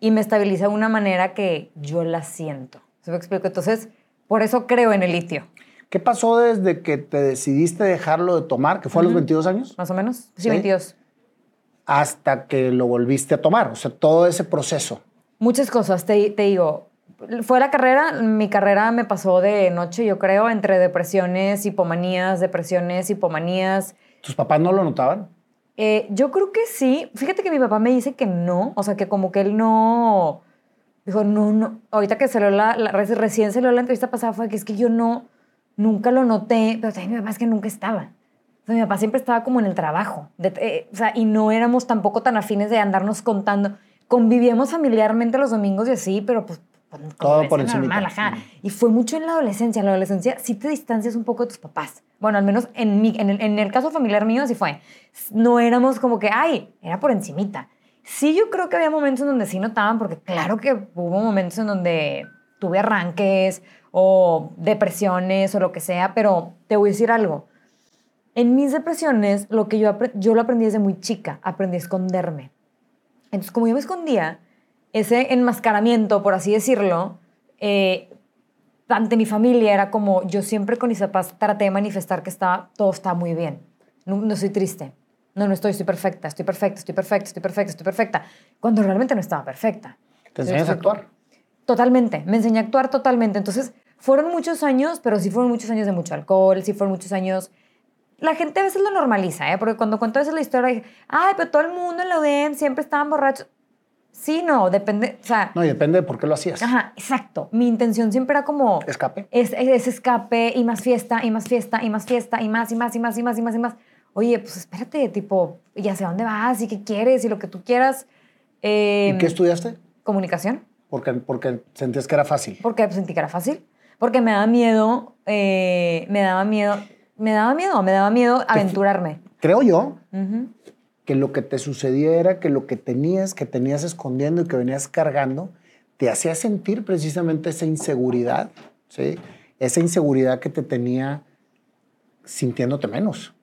y me estabiliza de una manera que yo la siento. ¿Se me explico? Entonces, por eso creo en el litio, ¿Qué pasó desde que te decidiste dejarlo de tomar, que fue a los 22 años, más o menos. Sí, ¿Sí? 22. hasta que lo volviste a tomar? O sea, todo ese proceso. Muchas cosas, te, te digo. Fue la carrera, mi carrera me pasó de noche, yo creo, entre depresiones, hipomanías, depresiones, hipomanías. ¿Tus papás no lo notaban? Eh, yo creo que sí. Fíjate que mi papá me dice que no, o sea, que como que él no... Dijo, no, no. Ahorita que salió la, la- reci- recién salió la entrevista pasada fue que es que yo no, nunca lo noté, pero también mi papá es que nunca estaba. O sea, mi papá siempre estaba como en el trabajo. de- eh, o sea, y no éramos tampoco tan afines de andarnos contando. Convivíamos familiarmente los domingos y así, pero pues... pues, Todo por ajá. Y fue mucho en la adolescencia. En la adolescencia sí te distancias un poco de tus papás. Bueno, al menos en, mi, en, el, en el caso familiar mío así fue. No éramos como que, ay, era por encimita. Sí, yo creo que había momentos en donde sí notaban, porque claro que hubo momentos en donde tuve arranques o depresiones o lo que sea, pero te voy a decir algo. En mis depresiones, lo que yo, yo lo aprendí desde muy chica, aprendí a esconderme. Entonces, como yo me escondía, ese enmascaramiento, por así decirlo, eh, ante mi familia era como yo siempre con mis papás traté de manifestar que estaba, todo está muy bien. No, no estoy triste. No, no estoy, estoy perfecta, estoy perfecta, estoy perfecta, estoy perfecta, estoy perfecta. Cuando realmente no estaba perfecta. ¿Te enseñas a actuar? Totalmente, me enseñé a actuar totalmente. Entonces, fueron muchos años, pero sí fueron muchos años de mucho alcohol, sí fueron muchos años... La gente a veces lo normaliza, ¿eh? Porque cuando cuento a veces la historia, dije, ay, pero todo el mundo en la UDEM siempre estaban borrachos. Sí, no, depende, o sea... No, y depende de por qué lo hacías. Ajá, exacto. Mi intención siempre era como... Escape. Es, es escape y más fiesta y más fiesta y más fiesta y más y más y más y más y más y más. Oye, pues espérate, tipo, ya sé dónde vas y qué quieres y lo que tú quieras. Eh, ¿Y qué estudiaste? Comunicación. Porque, porque sentías que era fácil. Porque sentí que era fácil. Porque me daba miedo, eh, me daba miedo, me daba miedo, me daba miedo aventurarme. Creo yo que lo que te sucedía era que lo que tenías, que tenías escondiendo y que venías cargando, te hacía sentir precisamente esa inseguridad, ¿sí? Esa inseguridad que te tenía sintiéndote menos.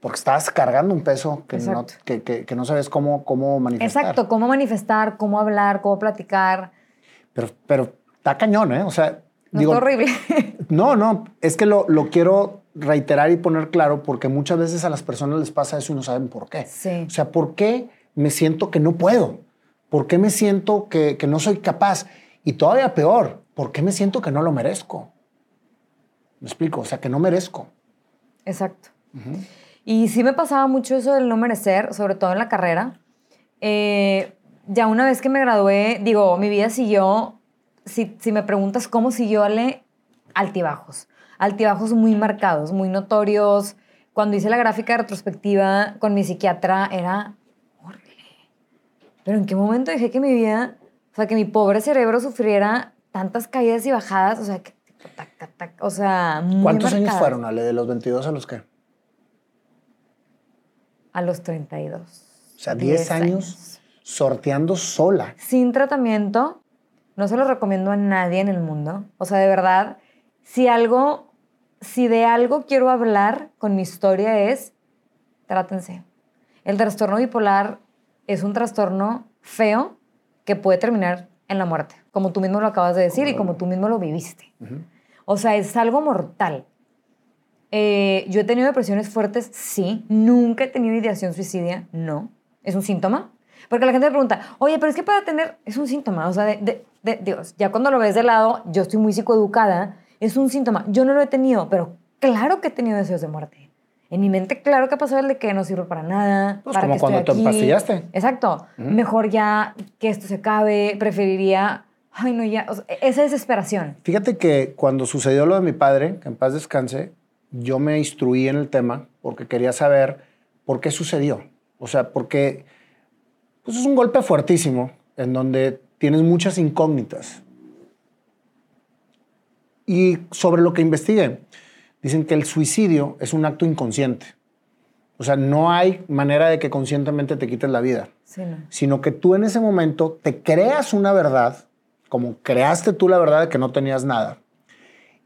Porque estabas cargando un peso que, no, que, que- que no sabes cómo, cómo manifestar. Exacto, cómo manifestar, cómo hablar, cómo platicar. Pero, pero está cañón, ¿eh? O sea, No digo, está horrible. No, no, es que lo, lo quiero reiterar y poner claro porque muchas veces a las personas les pasa eso y no saben por qué. Sí. O sea, ¿por qué me siento que no puedo? ¿Por qué me siento que, que no soy capaz? Y todavía peor, ¿por qué me siento que no lo merezco? ¿Me explico? O sea, que no merezco. Exacto. Y sí me pasaba mucho eso del no merecer, sobre todo en la carrera. Eh, ya una vez que me gradué, digo, mi vida siguió, si, si me preguntas cómo siguió, Ale, altibajos. Altibajos muy marcados, muy notorios. Cuando hice la gráfica retrospectiva con mi psiquiatra era. Pero ¿en qué momento dejé que mi vida, o sea, que mi pobre cerebro sufriera tantas caídas y bajadas? O sea, que, tac, tac, tac, o sea, muy ¿Cuántos años fueron, Ale? ¿De los 22 a los qué? A los 32. O sea, 10 años sorteando sola. Sin tratamiento, no se lo recomiendo a nadie en el mundo. O sea, de verdad, si algo, si de algo quiero hablar con mi historia es, trátense. El trastorno bipolar es un trastorno feo que puede terminar en la muerte, como tú mismo lo acabas de decir y como tú mismo lo viviste. O sea, es algo mortal. Eh, yo he tenido depresiones fuertes, sí. Nunca he tenido ideación suicidia, no. ¿Es un síntoma? Porque la gente me pregunta, oye, pero es que para tener, es un síntoma. O sea, de, de- de- Dios, ya cuando lo ves de lado, yo estoy muy psicoeducada, es un síntoma. Yo no lo he tenido, pero claro que he tenido deseos de muerte. En mi mente, claro que ha pasado el de que no sirve para nada. Pues para como qué cuando estoy te aquí. empastillaste. Exacto. Mejor ya que esto se acabe, preferiría, ay, no, ya. O sea, esa desesperación. Fíjate que cuando sucedió lo de mi padre, que en paz descanse, yo me instruí en el tema porque quería saber por qué sucedió. O sea, porque pues es un golpe fuertísimo en donde tienes muchas incógnitas. Y sobre lo que investigué, dicen que el suicidio es un acto inconsciente. O sea, no hay manera de que conscientemente te quites la vida, Sí, no. sino que tú en ese momento te creas una verdad, como creaste tú la verdad de que no tenías nada,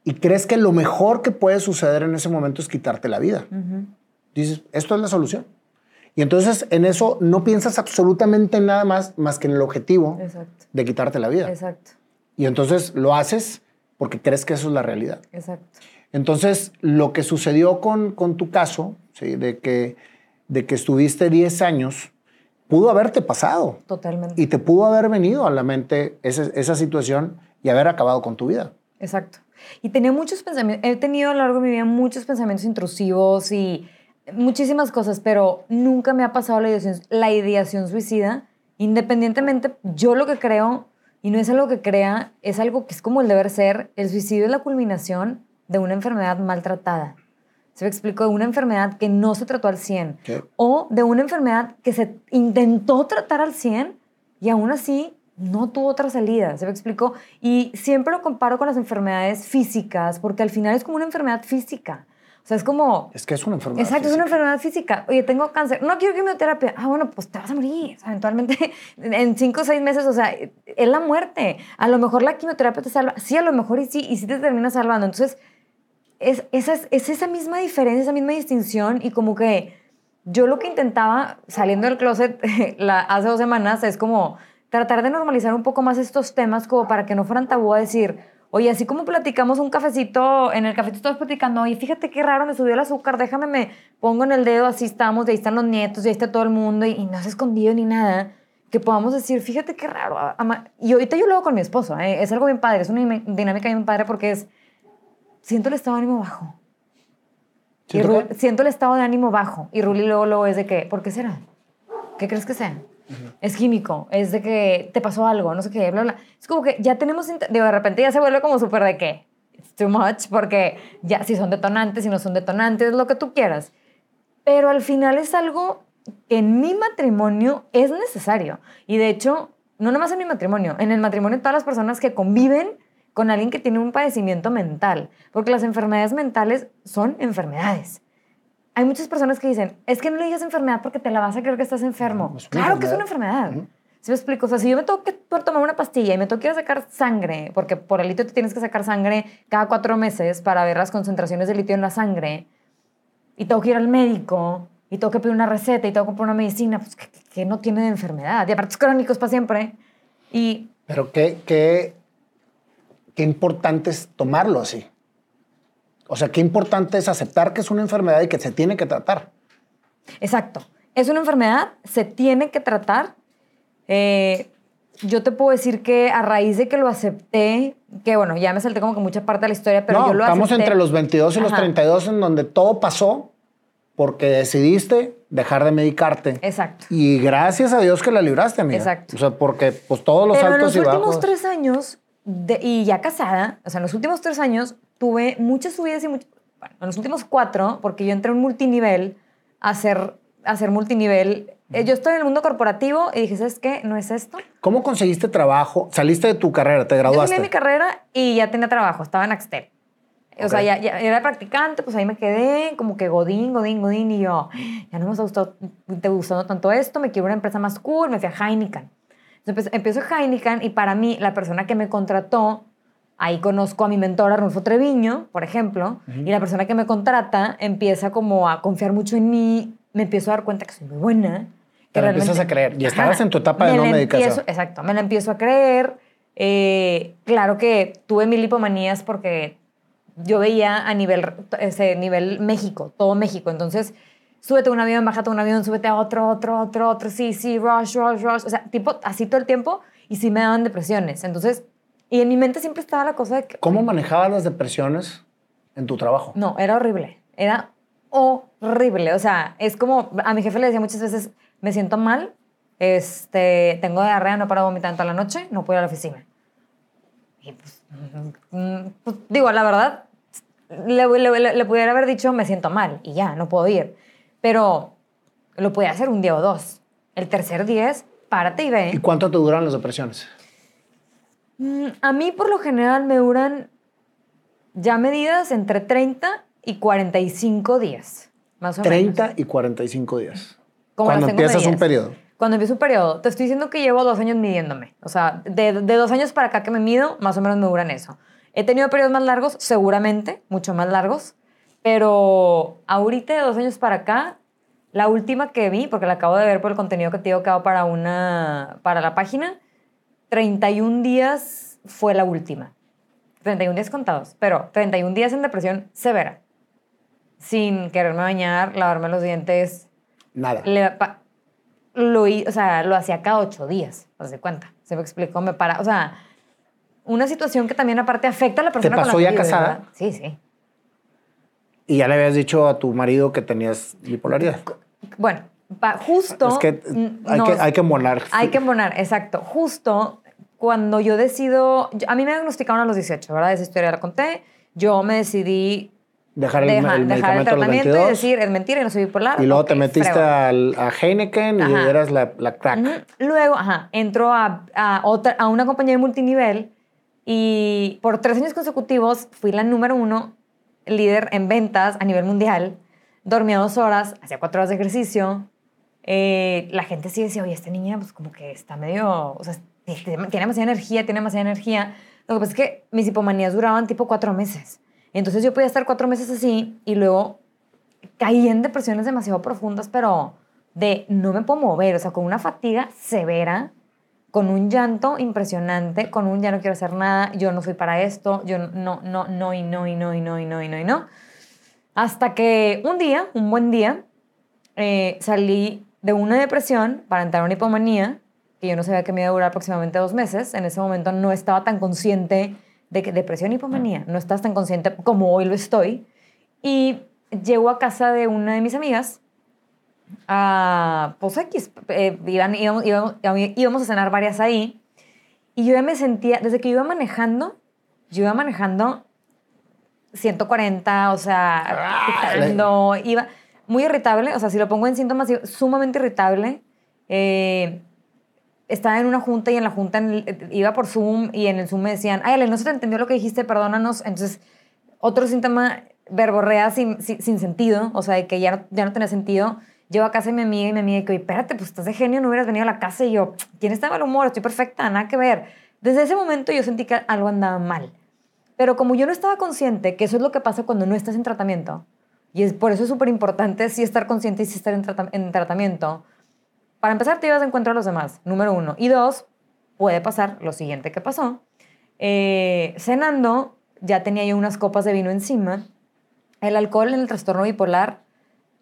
y crees que lo mejor que puede suceder en ese momento es quitarte la vida. Dices, esto es la solución. Y entonces en eso no piensas absolutamente en nada más más que en el objetivo Exacto. de quitarte la vida. Exacto. Y entonces lo haces porque crees que eso es la realidad. Exacto. Entonces, lo que sucedió con, con tu caso, ¿sí? de, que, de que estuviste 10 años, pudo haberte pasado Totalmente. y te pudo haber venido a la mente esa, esa situación y haber acabado con tu vida. Exacto. Y tenía muchos pensamientos, he tenido a lo largo de mi vida muchos pensamientos intrusivos y muchísimas cosas, pero nunca me ha pasado la ideación, la ideación suicida, independientemente, yo lo que creo, y no es algo que crea, es algo que es como el deber ser, el suicidio es la culminación de una enfermedad maltratada. Se me explico, de una enfermedad que no se trató al 100, Sí. o de una enfermedad que se intentó tratar al 100 y aún así no tuvo otra salida, ¿se me explicó? Y siempre lo comparo con las enfermedades físicas, porque al final es como una enfermedad física. O sea, es como... Es que es una enfermedad. Exacto, es una física. enfermedad física. Oye, tengo cáncer. No quiero quimioterapia. Ah, bueno, pues te vas a morir. O sea, eventualmente, en cinco o seis meses, o sea, es la muerte. A lo mejor la quimioterapia te salva. Sí, a lo mejor y sí, y sí te termina salvando. Entonces, es, esa, es, es esa misma diferencia, esa misma distinción. Y como que yo lo que intentaba, saliendo del closet la, hace dos semanas, es como tratar de normalizar un poco más estos temas, como para que no fueran tabú a decir, oye, así como platicamos un cafecito, en el cafecito estamos platicando, oye, fíjate qué raro, me subió el azúcar, déjame, me pongo en el dedo, así estamos, y ahí están los nietos, y ahí está todo el mundo, y, y no se escondido ni nada. Que podamos decir, fíjate qué raro. ama- Y ahorita yo lo hago con mi esposo, ¿eh? es algo bien padre, es una dinámica bien padre porque es, siento el estado de ánimo bajo. Y ¿Siento Ru- qué? siento el estado de ánimo bajo. Y Ruli luego, luego es de que, ¿por qué será? ¿Qué crees que sea? Es químico, es de que te pasó algo, no sé qué, bla, bla. Es como que ya tenemos, digo, de repente ya se vuelve como súper de que, it's too much, porque ya si son detonantes, si no son detonantes, lo que tú quieras. Pero al final es algo que en mi matrimonio es necesario. Y de hecho, no nomás en mi matrimonio, en el matrimonio de todas las personas que conviven con alguien que tiene un padecimiento mental, porque las enfermedades mentales son enfermedades. Hay muchas personas que dicen, es que no le digas enfermedad porque te la vas a creer que estás enfermo. Es claro que es una enfermedad. enfermedad. ¿Sí me explico? O sea, si yo me tengo que tomar una pastilla y me tengo que ir a sacar sangre, porque por el litio te tienes que sacar sangre cada cuatro meses para ver las concentraciones de litio en la sangre, y tengo que ir al médico, y tengo que pedir una receta, y tengo que comprar una medicina, pues que, que no tiene de enfermedad. Y aparte es crónico, es para siempre. Y Pero qué, qué, qué importante es tomarlo así. O sea, qué importante es aceptar que es una enfermedad y que se tiene que tratar. Exacto. Es una enfermedad, se tiene que tratar. Eh, yo te puedo decir que a raíz de que lo acepté, que bueno, ya me salté como que mucha parte de la historia, pero no, yo lo estamos acepté. entre los 22 y los Ajá. 32 en donde todo pasó porque decidiste dejar de medicarte. Exacto. Y gracias a Dios que la libraste, amiga. Exacto. O sea, porque pues todos los Pero en altos los y últimos bajos. tres años, de- y ya casada, o sea, en los últimos tres años tuve muchas subidas y muchas... Bueno, en los últimos cuatro, porque yo entré en un multinivel a hacer, a hacer multinivel. Eh, Yo estoy en el mundo corporativo y dije, ¿sabes qué? ¿No es esto? ¿Cómo conseguiste trabajo? Saliste de tu carrera, te Yo graduaste. terminé mi carrera y ya tenía trabajo, estaba en Axtel. O sea, ya, ya era practicante, pues ahí me quedé, como que godín, godín, godín, y yo, ya no me está gustando, te gustando tanto esto, me quiero una empresa más cool, me fui a Heineken. Entonces empiezo en Heineken y para mí, la persona que me contrató, ahí conozco a mi mentor, Arnulfo Treviño, por ejemplo, y la persona que me contrata empieza como a confiar mucho en mí, me empiezo a dar cuenta que soy muy buena. Te que la empiezas a creer. Y estabas en tu etapa de Me no la medicación. empiezo- Exacto, me la empiezo a creer. Eh, claro que tuve mil hipomanías porque yo veía a nivel, ese nivel México, todo México. Entonces, súbete a un avión, bájate a un avión, súbete a otro, otro, otro, otro, sí, sí, rush, rush, rush. O sea, tipo así todo el tiempo y sí me daban depresiones. Entonces, y en mi mente siempre estaba la cosa de que, ¿Cómo manejabas las depresiones en tu trabajo? no, era horrible. Era horrible. O sea, es como, a mi jefe le decía muchas veces, me siento mal, este, tengo diarrea, no paro de vomitar en toda la noche, no puedo ir a la oficina. Y pues, mm, pues, digo, la verdad, le, le- le- le pudiera haber dicho, me siento mal y ya, no puedo ir. Pero lo podía hacer un día o dos. El tercer día es, párate y ve. ¿Y cuánto te duran las depresiones? Mm, A mí por lo general me duran ya medidas entre 30 y 45 días. Más o 30 menos. y 45 días. Como Cuando empiezas un medidas. periodo. Cuando empiezo un periodo, te estoy diciendo que llevo dos años midiéndome. O sea, de, de dos años para acá que me mido, más o menos me duran eso. He tenido periodos más largos, seguramente, mucho más largos, pero ahorita de dos años para acá, la última que vi, porque la acabo de ver por el contenido que te digo que hago para, una, para la página, 31 días fue la última. 31 días contados, pero 31 días en depresión severa. Sin quererme bañar, lavarme los dientes, Nada. le- pa- lo, o sea, lo hacía cada ocho días, haz de cuenta. Se me explicó, me para. O sea, una situación que también aparte afecta a la persona pasó con la ya casada? ¿verdad? Sí, sí. Y ya le habías dicho a tu marido que tenías bipolaridad. Bueno, justo... Es que hay, nos- que hay que molar. Hay que embonar, exacto. Justo cuando yo decido... a mí me diagnosticaron a los 18, ¿verdad? Esa historia la conté. Yo me decidí Dejar el, deja- el dejar el tratamiento y 22. decir, es mentira y no soy bipolar. y luego Ok, te metiste al- a Heineken y Ajá. eras la, la crack. Ujú. Luego, ajá, entro a, a, otra, a una compañía de multinivel y por tres años consecutivos fui la número uno líder en ventas a nivel mundial. Dormía dos horas, hacía cuatro horas de ejercicio. Eh, la gente sí decía, oye, esta niña pues como que está medio, o sea, tiene tiene demasiada energía, tiene demasiada energía. Lo que pasa es que mis hipomanías duraban tipo cuatro meses. Entonces yo podía estar cuatro meses así y luego caí en depresiones demasiado profundas, pero de no me puedo mover, o sea, con una fatiga severa, con un llanto impresionante, con un ya no quiero hacer nada, yo no soy para esto, yo no, no, no, y no, y no, y no, y no, y no, y no. Hasta que un día, un buen día, eh, salí de una depresión para entrar a una hipomanía, que yo no sabía que me iba a durar aproximadamente dos meses. En ese momento no estaba tan consciente de que depresión y hipomanía, no estás tan consciente como hoy lo estoy. Y llego a casa de una de mis amigas, a, pues X, eh, iban- íbamos, íbamos, íbamos a cenar varias ahí, y yo ya me sentía, desde que yo iba manejando, yo iba manejando 140, o sea, Ah, pitando, iba muy irritable, o sea, si lo pongo en síntomas, sumamente irritable. Eh, estaba en una junta y en la junta el- iba por Zoom y en el Zoom me decían, ay, Ale, no se te entendió lo que dijiste, perdónanos. Entonces, otro síntoma, verborrea sin, sin, sin sentido, o sea, de que ya no, ya no tenía sentido. Llego a casa de mi amiga y mi amiga que, oye, espérate, pues estás de genio, no hubieras venido a la casa. Y yo, ¿quién está de mal humor? Estoy perfecta, nada que ver. Desde ese momento yo sentí que algo andaba mal. Pero como yo no estaba consciente que eso es lo que pasa cuando no estás en tratamiento, y es, por eso es súper importante sí estar consciente y sí estar en tratamiento, para empezar te ibas de encuentro a los demás, número uno. Y dos, puede pasar lo siguiente que pasó. Eh, cenando, ya tenía yo unas copas de vino encima. El alcohol en el trastorno bipolar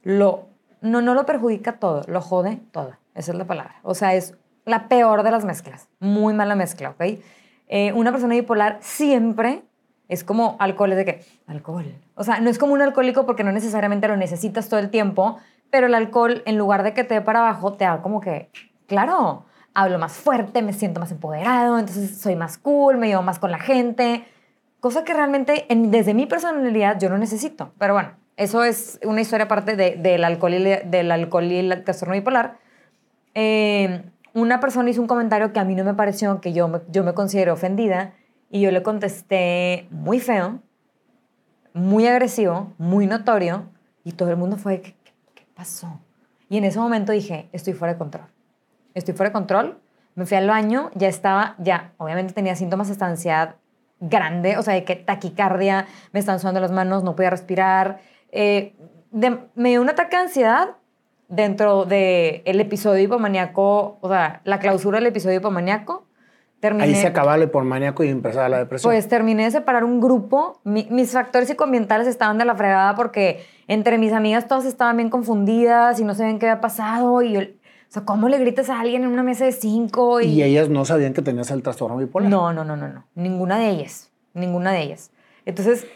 lo, no, no lo perjudica todo, lo jode todo. Esa es la palabra. O sea, es la peor de las mezclas. Muy mala mezcla, ¿ok? Eh, una persona bipolar siempre es como alcohol, es de que, alcohol. O sea, no es como un alcohólico porque no necesariamente lo necesitas todo el tiempo, pero el alcohol, en lugar de que te dé para abajo, te da como que, claro, hablo más fuerte, me siento más empoderado, entonces soy más cool, me llevo más con la gente, cosa que realmente en- desde mi personalidad yo no necesito. Pero bueno, eso es una historia aparte de- del alcohol y, del alcohol y el trastorno bipolar. Eh, una persona hizo un comentario que a mí no me pareció, que yo me, yo me considero ofendida, y yo le contesté muy feo, muy agresivo, muy notorio, y todo el mundo fue, ¿qué, qué, qué pasó? Y en ese momento dije, estoy fuera de control. Estoy fuera de control. Me fui al baño, ya estaba, ya, obviamente tenía síntomas hasta ansiedad grande, o sea, de que taquicardia, me estaban sudando las manos, no podía respirar. Eh, de- me dio un ataque de ansiedad dentro del el episodio hipomaníaco, o sea, la clausura del episodio hipomaníaco. Terminé, Ahí se acababa el hipomaníaco y empezaba la depresión. pues terminé de separar un grupo. Mi- mis factores psicoambientales estaban de la fregada porque entre mis amigas todas estaban bien confundidas y no sabían qué había pasado. Y yo, o sea, ¿cómo le gritas a alguien en una mesa de cinco? y ellas no sabían que tenías el trastorno bipolar. No, no, no, no, no. Ninguna de ellas. Ninguna de ellas. Entonces,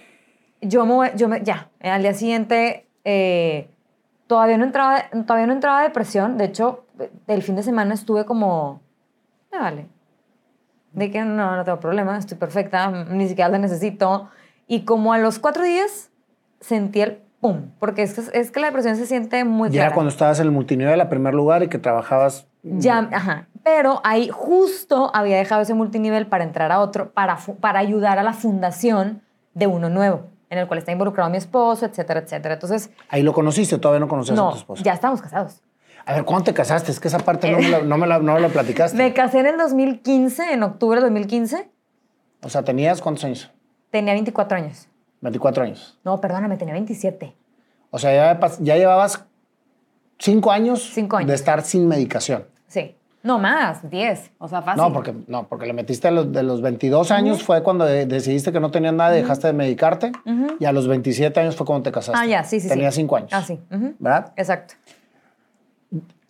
yo me, yo me, ya, al día siguiente, eh, todavía, no entraba, todavía no entraba de depresión. De hecho, el fin de semana estuve como, me vale. De que no, no tengo problema, estoy perfecta, ni siquiera la necesito. Y como a los cuatro días, sentí el pum. Porque es que, es que la depresión se siente muy Ya clara. cuando estabas en el multinivel a primer lugar y que trabajabas. Ya, ajá. Pero ahí justo había dejado ese multinivel para entrar a otro, para, para ayudar a la fundación de uno nuevo. en el cual está involucrado mi esposo, etcétera, etcétera. Entonces, Ahí lo conociste, todavía no conocías a no, tu esposo. ya estábamos casados. A ver, ¿cuándo te casaste? Es que esa parte no me la, no me la, no me la platicaste. Me casé en el 2015, en octubre del 2015. O sea, ¿tenías cuántos años? Tenía 24 años. 24 años. No, perdóname, tenía 27. O sea, ya, ya llevabas cinco años, Cinco años. de estar sin medicación. Sí. No más, 10. O sea, fácil. No, porque, no, porque le metiste a los, de los 22 años fue cuando de- decidiste que no tenías nada y dejaste de medicarte. Y a los 27 años fue cuando te casaste. Ah, ya, sí, sí. Sí. cinco años. Ah, sí. ¿Verdad? Exacto.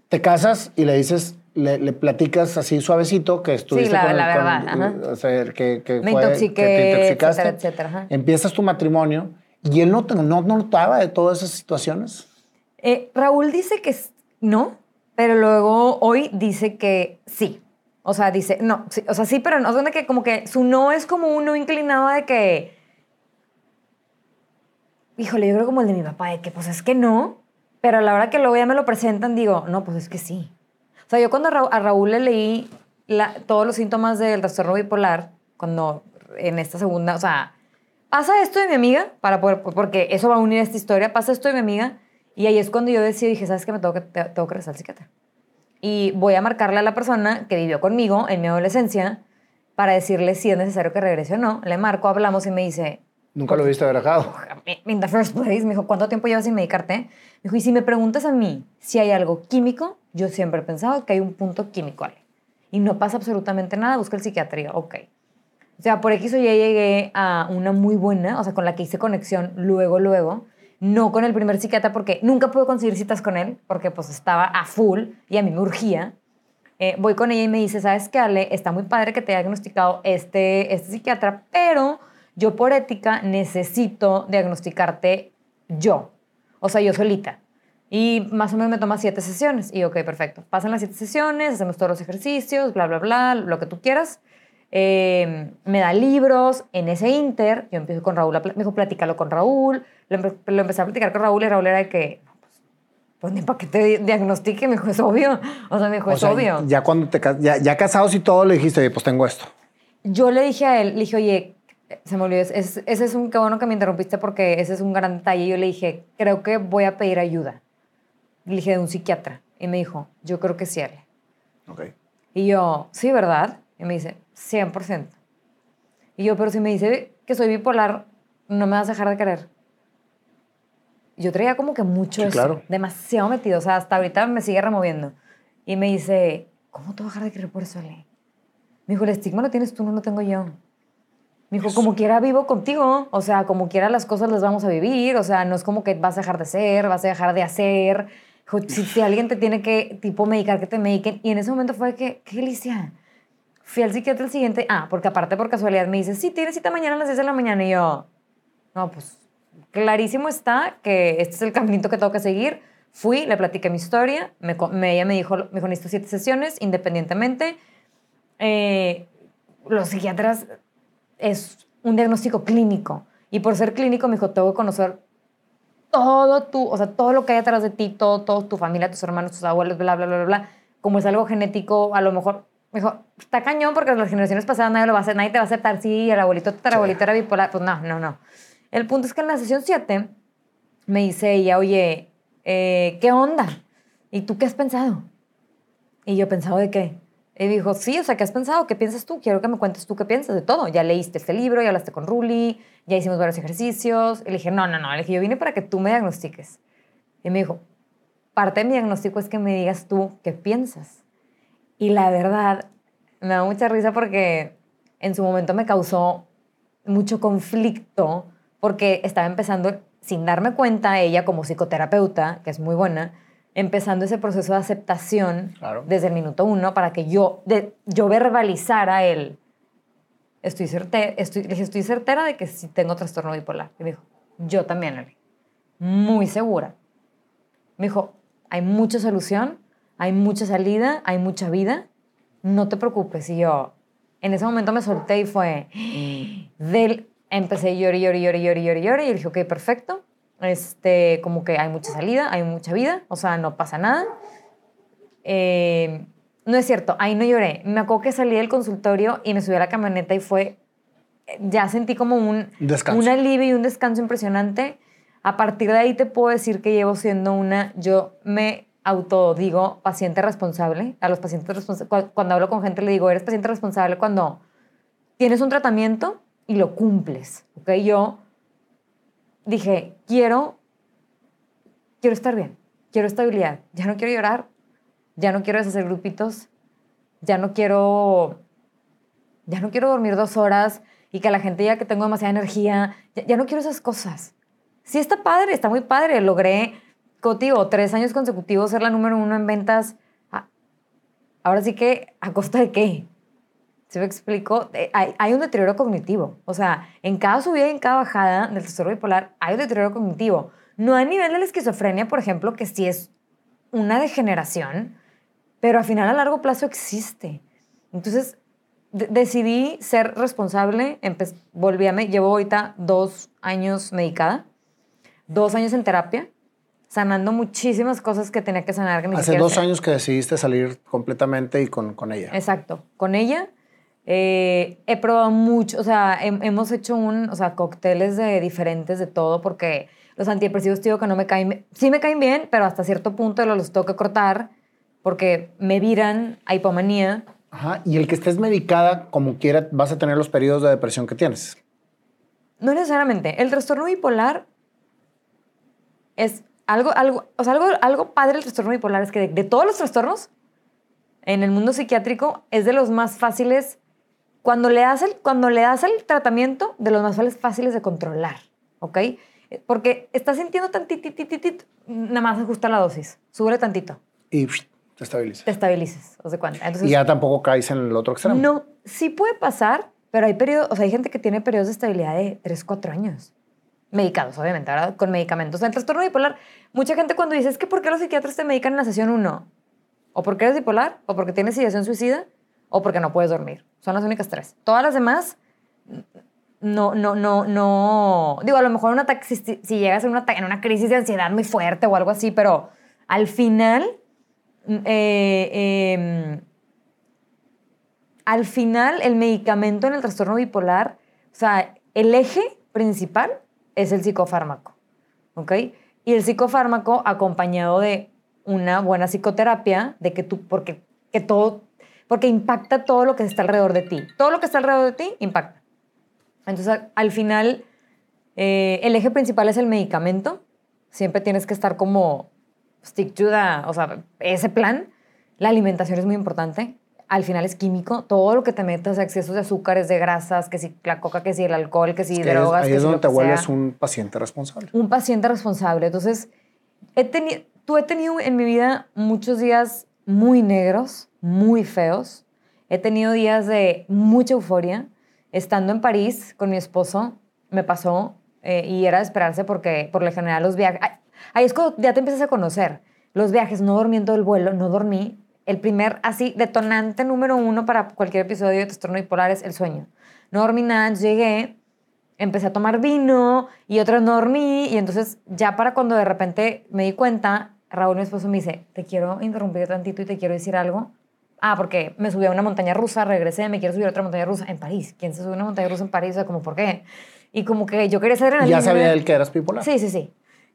Te casas y le dices, le, le platicas así suavecito que estuviste la- con la con- verdad, ajá. o sea, que, que Me fue- intoxiqué, que te intoxicaste. etcétera, etcétera, ajá. Empiezas tu matrimonio y él no, no, no notaba de todas esas situaciones. Eh, Raúl dice que no, pero luego hoy dice que sí. O sea, dice, no, sí, o sea, sí, pero no, o sea, que como que su no es como un no inclinado de que, híjole, yo creo como el de mi papá, de que pues es que no, pero a la hora que luego ya me lo presentan digo, no, pues es que sí. O sea, yo cuando a a Raúl le leí todos los síntomas del trastorno bipolar, cuando en esta segunda, o sea, pasa esto de mi amiga, para poder, porque eso va a unir esta historia, pasa esto de mi amiga, y ahí es cuando yo decidí, dije, ¿sabes qué? Me tengo que, te- tengo que regresar al psiquiatra. Y voy a marcarle a la persona que vivió conmigo en mi adolescencia para decirle si es necesario que regrese o no. Le marco, hablamos y me dice, Nunca lo viste dejado. in the first place, me dijo, ¿cuánto tiempo llevas sin medicarte? Me dijo, y si me preguntas a mí si hay algo químico, yo siempre he pensado que hay un punto químico ahí. Y no pasa absolutamente nada, busca el psiquiatría, ok. O sea, por X o Y llegué a una muy buena, o sea, con la que hice conexión luego, luego. No con el primer psiquiatra porque nunca pude conseguir citas con él, porque pues estaba a full y a mí me urgía. Eh, voy con ella y me dice, ¿sabes qué, Ale? Está muy padre que te haya diagnosticado este, este psiquiatra, pero yo por ética necesito diagnosticarte yo. O sea, yo solita. Y más o menos me toma siete sesiones. Y ok, perfecto. Pasan las siete sesiones, hacemos todos los ejercicios, bla, bla, bla, lo que tú quieras. Eh, me da libros. En ese inter, yo empiezo con Raúl. Me dijo, platícalo con Raúl. Lo, empe- lo empecé a platicar con Raúl y Raúl era de que, no, pues, pues ni para que te diagnostique. Me dijo, es obvio. O sea, me dijo, O es sea, obvio. Ya cuando te ya, ya casados y todo, le dijiste, oye, pues tengo esto. Yo le dije a él, le dije, oye, se me olvidó, es- es- ese es un, qué bueno que me interrumpiste porque ese es un gran detalle. Yo le dije, creo que voy a pedir ayuda. Le dije, de un psiquiatra. Y me dijo, yo creo que sí, Ale. Ok. Y yo, sí, ¿verdad? Y me dice, 100%. Y yo, pero si me dice que soy bipolar, no me vas a dejar de querer. Yo traía como que mucho Sí, eso, claro. demasiado metido. O sea, hasta ahorita me sigue removiendo. Y me dice, ¿cómo te voy a dejar de querer por eso, Ale? Me dijo, el estigma lo tienes tú, no lo tengo yo. Me dijo, como quiera vivo contigo. O sea, como quiera las cosas las vamos a vivir. O sea, no es como que vas a dejar de ser, vas a dejar de hacer. Dijo, si, si alguien te tiene que, tipo, medicar, que te mediquen. Y en ese momento fue que, qué delicia. Fui al psiquiatra el siguiente. Ah, porque aparte por casualidad me dice, sí, tienes cita mañana a las 10 de la mañana. Y yo, no, pues clarísimo está que este es el caminito que tengo que seguir. Fui, le platiqué mi historia. Me, me- ella me dijo, me dijo, necesito siete sesiones independientemente. Eh, los psiquiatras es un diagnóstico clínico. Y por ser clínico, me dijo, tengo que conocer todo tu, o sea, todo lo que hay atrás de ti, todo, todo tu familia, tus hermanos, tus abuelos, bla, bla, bla, bla, bla. Como es algo genético, a lo mejor, me dijo, está cañón porque las generaciones pasadas nadie lo va a hacer, nadie te va a aceptar, sí, el abuelito, tu abuelito era bipolar, pues no, no, no. El punto es que en la sesión 7 me dice ella, oye, eh, ¿qué onda? ¿Y tú qué has pensado? Y yo, ¿pensado de qué? Y dijo, sí, o sea, ¿qué has pensado? ¿Qué piensas tú? Quiero que me cuentes tú qué piensas de todo. Ya leíste este libro, ya hablaste con Ruli, ya hicimos varios ejercicios. Y le no, no, no. Le dije, yo vine para que tú me diagnostiques. Y me dijo, parte de mi diagnóstico es que me digas tú qué piensas. Y la verdad, me da mucha risa porque en su momento me causó mucho conflicto porque estaba empezando, sin darme cuenta, ella como psicoterapeuta, que es muy buena, empezando ese proceso de aceptación Claro. desde el minuto uno para que yo, de, yo verbalizara el, estoy, certe, estoy, le dije, estoy certera de que sí tengo trastorno bipolar. Y me dijo, yo también, Ale. Muy segura. Me dijo, hay mucha solución, hay mucha salida, hay mucha vida, no te preocupes. Y yo, en ese momento me solté y fue, del, empecé a llorar, llorar, llorar, llorar, llorar, y dije, ok, perfecto. Este, como que hay mucha salida, hay mucha vida, o sea, no pasa nada. Eh, no es cierto, ahí no lloré. Me acuerdo que salí del consultorio y me subí a la camioneta y fue ya sentí como un, Descanso. un alivio y un descanso impresionante. A partir de ahí te puedo decir que llevo siendo una, yo me autodigo paciente responsable. A los pacientes responsables, cuando hablo con gente le digo, eres paciente responsable cuando tienes un tratamiento y lo cumples. ¿Ok? Yo dije, quiero, quiero estar bien, quiero estabilidad, ya no quiero llorar, ya no quiero deshacer grupitos, ya no quiero, ya no quiero dormir dos horas y que la gente diga que tengo demasiada energía, ya, ya no quiero esas cosas. Sí está padre, está muy padre, logré contigo tres años consecutivos ser la número uno en ventas. Ah, Ahora sí que, ¿a costa de qué? ¿Se me explico? Eh, Hay, hay un deterioro cognitivo. O sea, en cada subida y en cada bajada del trastorno bipolar hay un deterioro cognitivo. No a nivel de la esquizofrenia, por ejemplo, que sí es una degeneración, pero al final a largo plazo existe. Entonces, de- decidí ser responsable, volví a, me llevo ahorita dos años medicada, dos años en terapia, sanando muchísimas cosas que tenía que sanar. Que Hace dos años que decidiste salir completamente y con, con ella. Exacto. Con ella eh, he probado mucho, o sea, hem- hemos hecho un, o sea, cócteles de diferentes de todo porque los antidepresivos, tío, que no me caen, bien- sí me caen bien, pero hasta cierto punto los tengo que cortar porque me viran a hipomanía. Ajá. Y el que estés medicada, como quiera, vas a tener los periodos de depresión que tienes. No necesariamente. El trastorno bipolar es algo, algo, o sea, algo, algo padre del trastorno bipolar es que de, de todos los trastornos en el mundo psiquiátrico es de los más fáciles cuando le das el, cuando le das el tratamiento de los más fáciles, de controlar, ¿ok? Porque estás sintiendo tantititititit, nada más ajusta la dosis, sube tantito, Y te estabilizas. te estabilices, ¿os de cuenta? Entonces, Y ya tampoco caes en el otro extremo. no, sí puede pasar, pero hay periodos, o sea, hay gente que tiene periodos de estabilidad de 3, 4 años. Medicados, obviamente, ¿verdad? Con medicamentos. En el trastorno bipolar, mucha gente cuando dice, es que ¿por qué los psiquiatras te medican en la sesión 1? O porque eres bipolar, o porque tienes ideación suicida, o porque no puedes dormir. Son las únicas tres. Todas las demás, no, no, no, no. Digo, a lo mejor un ataque, si, llegas en, un ataque- en una crisis de ansiedad muy fuerte o algo así, pero al final, mm, eh, em, al final, el medicamento en el trastorno bipolar, o sea, el eje principal es el psicofármaco, ¿ok? Y el psicofármaco acompañado de una buena psicoterapia, de que tú, porque, que todo, porque impacta todo lo que está alrededor de ti. Todo lo que está alrededor de ti impacta. Entonces, al final, eh, el eje principal es el medicamento. Siempre tienes que estar como stick to the, o sea, ese plan. La alimentación es muy importante. Al final es químico. Todo lo que te metas, excesos de azúcares, de grasas, que si la coca, que si el alcohol, que si Que drogas. ahí que es si donde te vuelves un paciente responsable. un paciente responsable. Entonces, he tenido, tú he tenido en mi vida muchos días muy negros, muy feos. He tenido días de mucha euforia. Estando en París con mi esposo, me pasó eh, y era de esperarse porque por lo general los viajes... Ahí es cuando ya te empiezas a conocer. Los viajes, no dormí en todo el vuelo, no dormí. El primer, así, detonante número uno para cualquier episodio de trastorno bipolar es el sueño. No dormí nada, llegué, empecé a tomar vino y vez no dormí y entonces ya para cuando de repente me di cuenta, Raúl, mi esposo, me dice, te quiero interrumpir tantito y te quiero decir algo. Ah, porque me subí a una montaña rusa, regresé, me quiero subir a otra montaña rusa en París. ¿Quién se sube a una montaña rusa en París? O sea, como, ¿por qué? Y como que yo quería saber Ya sabía él que eras bipolar. Sí, sí, sí.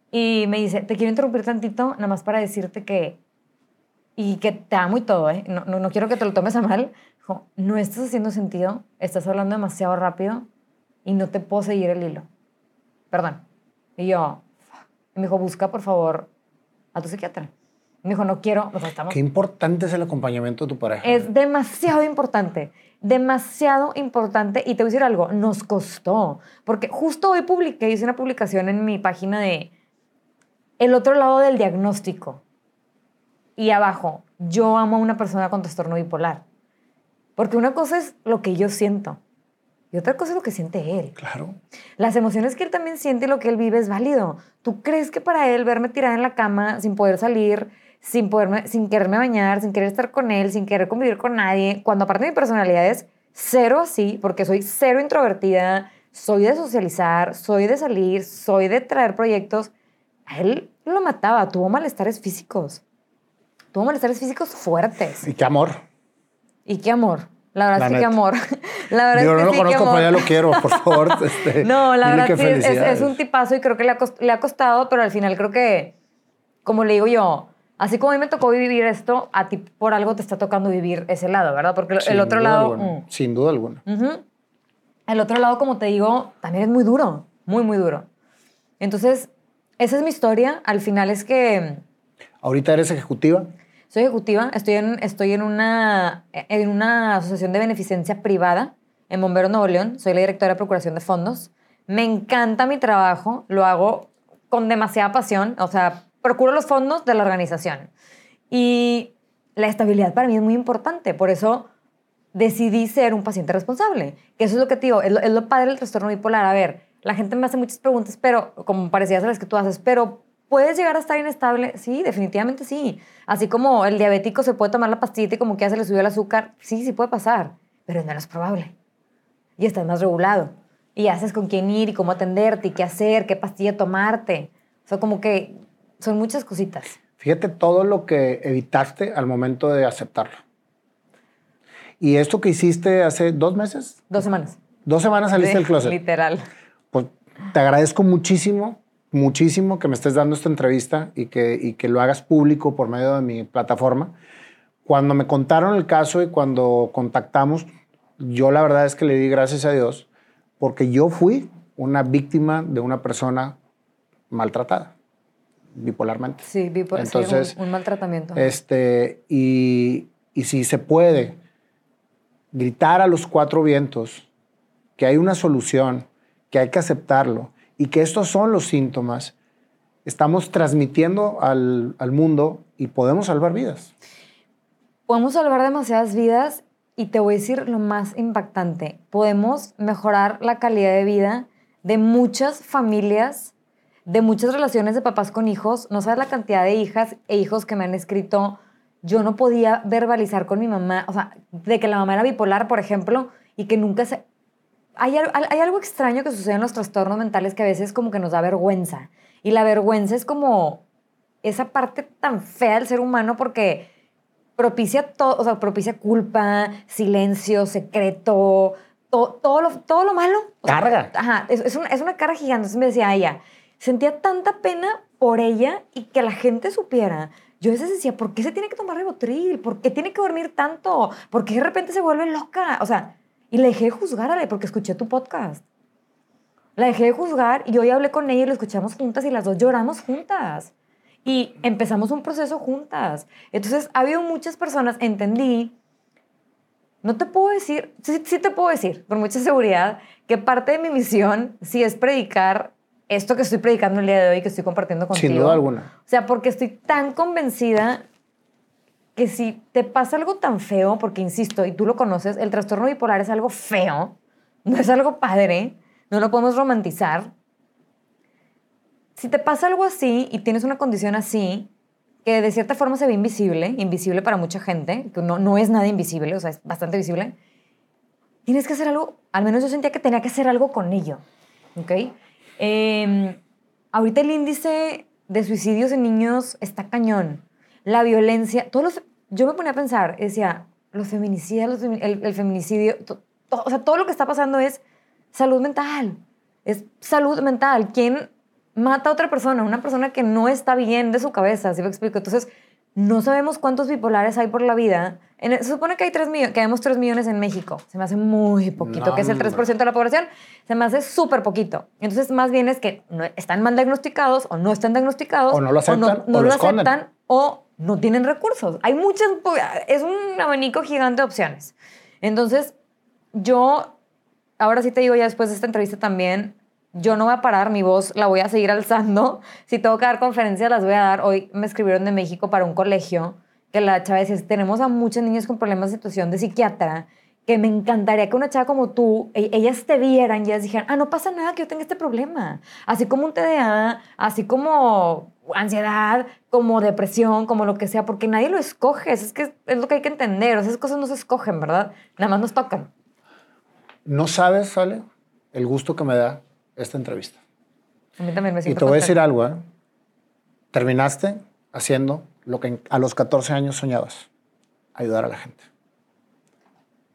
Y me dice, te quiero interrumpir tantito, nada más para decirte que... Y que te amo y todo, ¿eh? No, no, no quiero que te lo tomes a mal. Dijo, no estás haciendo sentido, estás hablando demasiado rápido y no te puedo seguir el hilo. Perdón. Y yo, y me dijo, busca por favor a tu psiquiatra. Me dijo, no quiero, o sea, estamos... Qué importante es el acompañamiento de tu pareja. Es demasiado importante, demasiado importante. Y te voy a decir algo, nos costó. Porque justo hoy publiqué, hice una publicación en mi página de el otro lado del diagnóstico. Y abajo, yo amo a una persona con trastorno bipolar. Porque una cosa es lo que yo siento y otra cosa es lo que siente él. Claro. Las emociones que él también siente y lo que él vive es válido. ¿Tú crees que para él verme tirada en la cama sin poder salir, sin, poderme, sin quererme bañar, sin querer estar con él, sin querer convivir con nadie, cuando aparte mi personalidad es cero así, porque soy cero introvertida, soy de socializar, soy de salir, soy de traer proyectos, a él lo mataba, tuvo malestares físicos. Tuvo malestares físicos fuertes. Y qué amor. Y qué amor. La verdad La sí que neta. amor. La verdad Yo es que no lo sí conozco, pero ya lo quiero, por favor. este, No, la verdad sí, es, es un tipazo y creo que le ha, le ha costado, pero al final creo que, como le digo yo, así como a mí me tocó vivir esto, a ti por algo te está tocando vivir ese lado, ¿verdad? Porque el- Sin el otro lado... mm, Sin duda alguna. Ujú. El otro lado, como te digo, también es muy duro, muy, muy duro. Entonces, esa es mi historia. Al final es que Ahorita eres ejecutiva. soy ejecutiva, estoy en, estoy en, una, en una asociación de beneficencia privada en Bomberos Nuevo León. Soy la directora de Procuración de Fondos. Me encanta mi trabajo, lo hago con demasiada pasión. O sea, procuro los fondos de la organización. Y la estabilidad para mí es muy importante. Por eso decidí ser un paciente responsable. Que eso es lo que te digo, es lo, es lo padre del trastorno bipolar. A ver, la gente me hace muchas preguntas, pero como parecidas a las que tú haces, pero ¿puedes llegar a estar inestable? Sí, definitivamente sí. Así como el diabético se puede tomar la pastillita y como que ya se le subió el azúcar, sí, sí puede pasar, pero es menos probable. Y estás más regulado. Y haces con quién ir y cómo atenderte y qué hacer, qué pastilla tomarte. O sea, como que son muchas cositas. Fíjate todo lo que evitaste al momento de aceptarlo. Y esto que hiciste hace dos meses, Dos semanas. dos semanas saliste del closet. Literal. Pues te agradezco muchísimo, muchísimo que me estés dando esta entrevista y que, y que lo hagas público por medio de mi plataforma. Cuando me contaron el caso y cuando contactamos, yo la verdad es que le di gracias a Dios porque yo fui una víctima de una persona maltratada, bipolarmente. Sí, vi por sí, Entonces, un, un maltratamiento. Este, y, y si se puede gritar a los cuatro vientos que hay una solución, que hay que aceptarlo y que estos son los síntomas, estamos transmitiendo al, al mundo y podemos salvar vidas. Podemos salvar demasiadas vidas y te voy a decir lo más impactante. Podemos mejorar la calidad de vida de muchas familias, de muchas relaciones de papás con hijos. No sabes la cantidad de hijas e hijos que me han escrito. Yo no podía verbalizar con mi mamá, o sea, de que la mamá era bipolar, por ejemplo, y que nunca se... Hay, al- hay algo extraño que sucede en los trastornos mentales que a veces como que nos da vergüenza. Y la vergüenza es como esa parte tan fea del ser humano porque propicia todo, o sea, propicia culpa, silencio, secreto, to- todo, lo, todo lo malo. O sea, Carga. Ajá, es, es una, es una carga gigante. Entonces me decía ella, sentía tanta pena por ella y que la gente supiera. Yo a veces decía, ¿por qué se tiene que tomar ribotril? ¿Por qué tiene que dormir tanto? ¿Por qué de repente se vuelve loca? O sea, y le dejé de juzgar a Ale porque escuché tu podcast. La dejé de juzgar y hoy hablé con ella y lo escuchamos juntas y las dos lloramos juntas. Y empezamos un proceso juntas. Entonces, ha habido muchas personas, entendí, no te puedo decir, sí, sí te puedo decir, con mucha seguridad, que parte de mi misión sí es predicar esto que estoy predicando el día de hoy, que estoy compartiendo contigo. Sin duda alguna. O sea, porque estoy tan convencida que si te pasa algo tan feo, porque insisto, y tú lo conoces, el trastorno bipolar es algo feo, no es algo padre, no lo podemos romantizar. Si te pasa algo así y tienes una condición así, que de cierta forma se ve invisible, invisible para mucha gente, que no, no es nada invisible, o sea, es bastante visible, tienes que hacer algo, al menos yo sentía que tenía que hacer algo con ello, ¿ok? Eh, ahorita el índice de suicidios en niños está cañón. La violencia, todos los, yo me ponía a pensar, decía, los feminicidios, los el, feminicidio, o sea, todo lo que está pasando es salud mental, es salud mental. ¿Quién mata a otra persona? Una persona que no está bien de su cabeza, ¿sí me explico? Entonces, no sabemos cuántos bipolares hay por la vida. En- se supone que hay 3 millones, que vemos 3 millones en México. Se me hace muy poquito, No, que es el 3% de la población. Se me hace súper poquito. Entonces, más bien es que no, están mal diagnosticados o no están diagnosticados. O no lo aceptan, no o lo lo aceptan o no tienen recursos. Hay muchas, es un abanico gigante de opciones. Entonces, yo, ahora sí te digo ya después de esta entrevista también, yo no voy a parar, mi voz la voy a seguir alzando. Si tengo que dar conferencias, las voy a dar. Hoy me escribieron de México para un colegio que la chava decía, tenemos a muchos niños con problemas de situación de psiquiatra, que me encantaría que una chava como tú, e- ellas te vieran y ellas dijeran, ah, no pasa nada que yo tenga este problema. Así como un TDA, así como ansiedad, como depresión, como lo que sea, porque nadie lo escoge. Es que es lo que hay que entender. O sea, esas cosas no se escogen, ¿verdad? Nada más nos tocan. No sabes, Sale, el gusto que me da esta entrevista. A mí también me Y siento te voy a decir algo, ¿eh? Terminaste haciendo lo que a los 14 años soñabas, ayudar a la gente.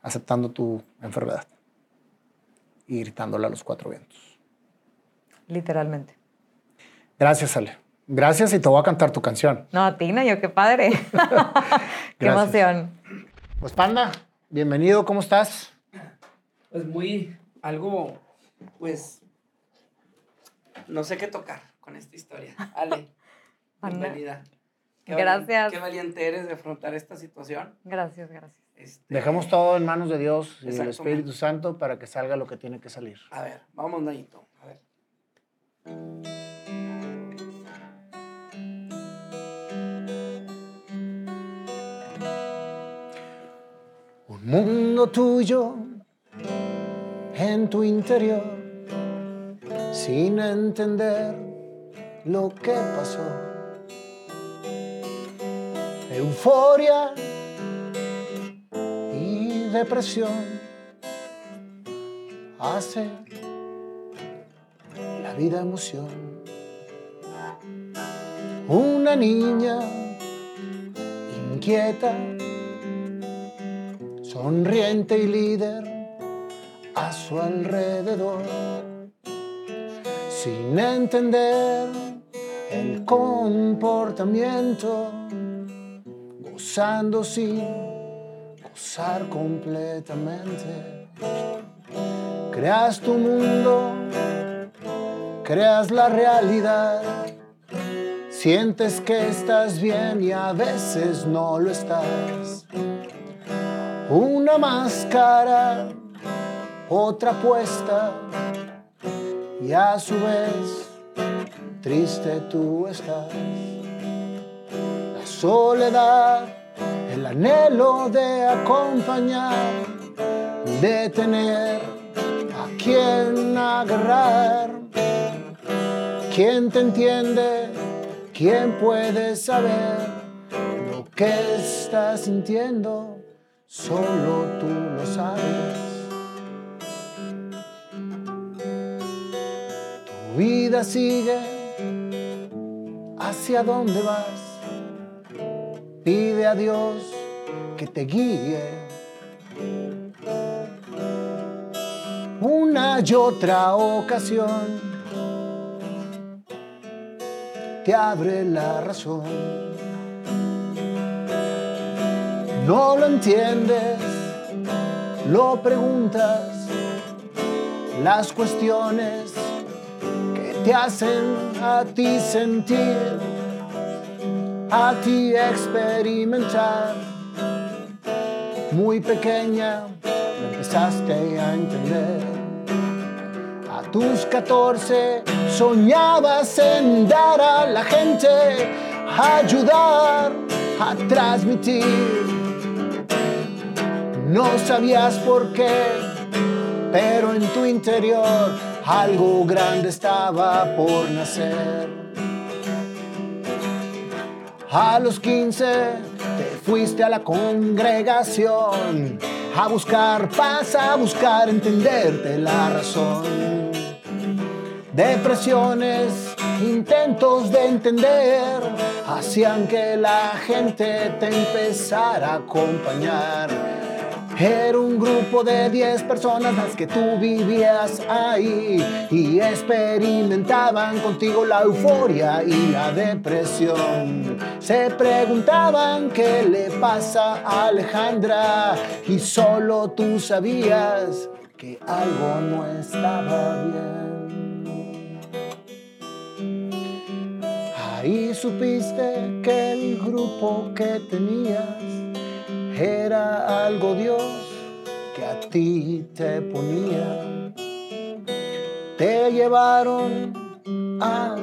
aceptando tu enfermedad y gritándola a los cuatro vientos. Literalmente. Gracias, Ale. Gracias y te voy a cantar tu canción. No, Tina, yo qué padre. qué emoción. Pues Panda, bienvenido, ¿cómo estás? Pues muy, algo, pues, no sé qué tocar con esta historia. Ale, bienvenida. Qué gracias. qué valiente eres de afrontar esta situación. Gracias, gracias. Este, Dejemos todo en manos de Dios y del Espíritu Santo para que salga lo que tiene que salir. A ver, vamos, Nayito. A ver. Un mundo tuyo en tu interior, sin entender lo que pasó. Euforia y depresión hace la vida emoción. Una niña inquieta sonriente y líder a su alrededor, sin entender el comportamiento, gozando sin gozar completamente. Creas tu mundo, creas la realidad, sientes que estás bien y a veces no lo estás. Una máscara, otra puesta, y a su vez triste tú estás. La soledad, el anhelo de acompañar, de tener a quien agarrar, quien te entiende, quien puede saber lo que estás sintiendo solo tú lo sabes. Vida sigue, ¿hacia dónde vas? Pide a Dios que te guíe. Una y otra ocasión te abre la razón no lo entiendes, lo preguntas, las cuestiones te hacen a ti sentir, a ti experimentar. Muy pequeña empezaste a entender. A tus 14 soñabas en dar a la gente, ayudar, a transmitir no sabías por qué, pero en tu interior algo grande estaba por nacer. A los 15 te fuiste a la congregación a buscar paz, a buscar entenderte la razón. Depresiones, intentos de entender, hacían que la gente te empezara a acompañar era un grupo de 10 personas las que tú vivías ahí y experimentaban contigo la euforia y la depresión. Se preguntaban qué le pasa a Alejandra y solo tú sabías que algo no estaba bien. Ahí supiste que el grupo que tenías era algo Dios que a ti te ponía. Te llevaron a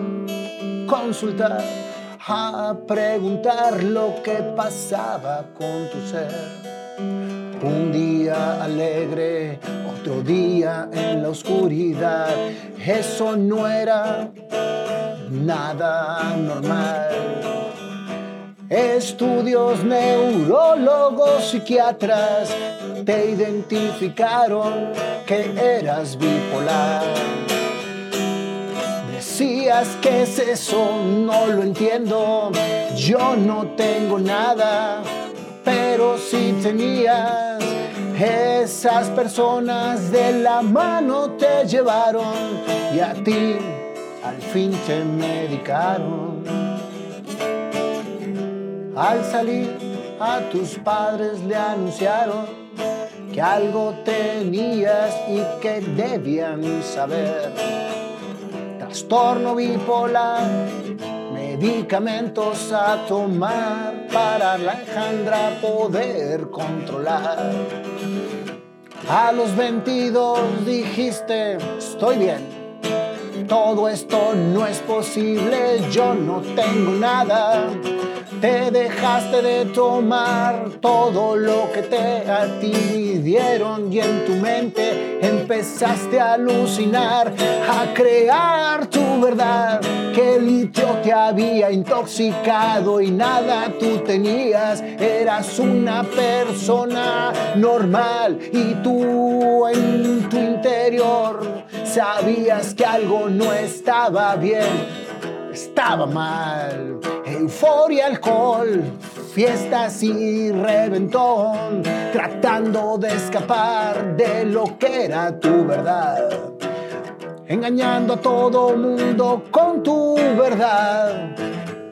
consultar, a preguntar lo que pasaba con tu ser. Un día alegre, otro día en la oscuridad. Eso no era nada normal Estudios neurólogos, psiquiatras te identificaron que eras bipolar. Decías que es eso, no lo entiendo. Yo no tengo nada, pero si tenías Esas personas de la mano te llevaron y a ti al fin te medicaron. Al salir a tus padres le anunciaron que algo tenías y que debían saber. Trastorno bipolar, medicamentos a tomar para Alejandra poder controlar. A los 22 dijiste, estoy bien. Todo esto no es posible, yo no tengo nada. Te dejaste de tomar todo lo que te a ti dieron y en tu mente empezaste a alucinar, a crear tu verdad, que el litio te había intoxicado y nada tú tenías, eras una persona normal y tú en tu interior sabías que algo no estaba bien estaba mal. Euforia, alcohol, fiestas y reventón, tratando de escapar de lo que era tu verdad. Engañando a todo mundo con tu verdad.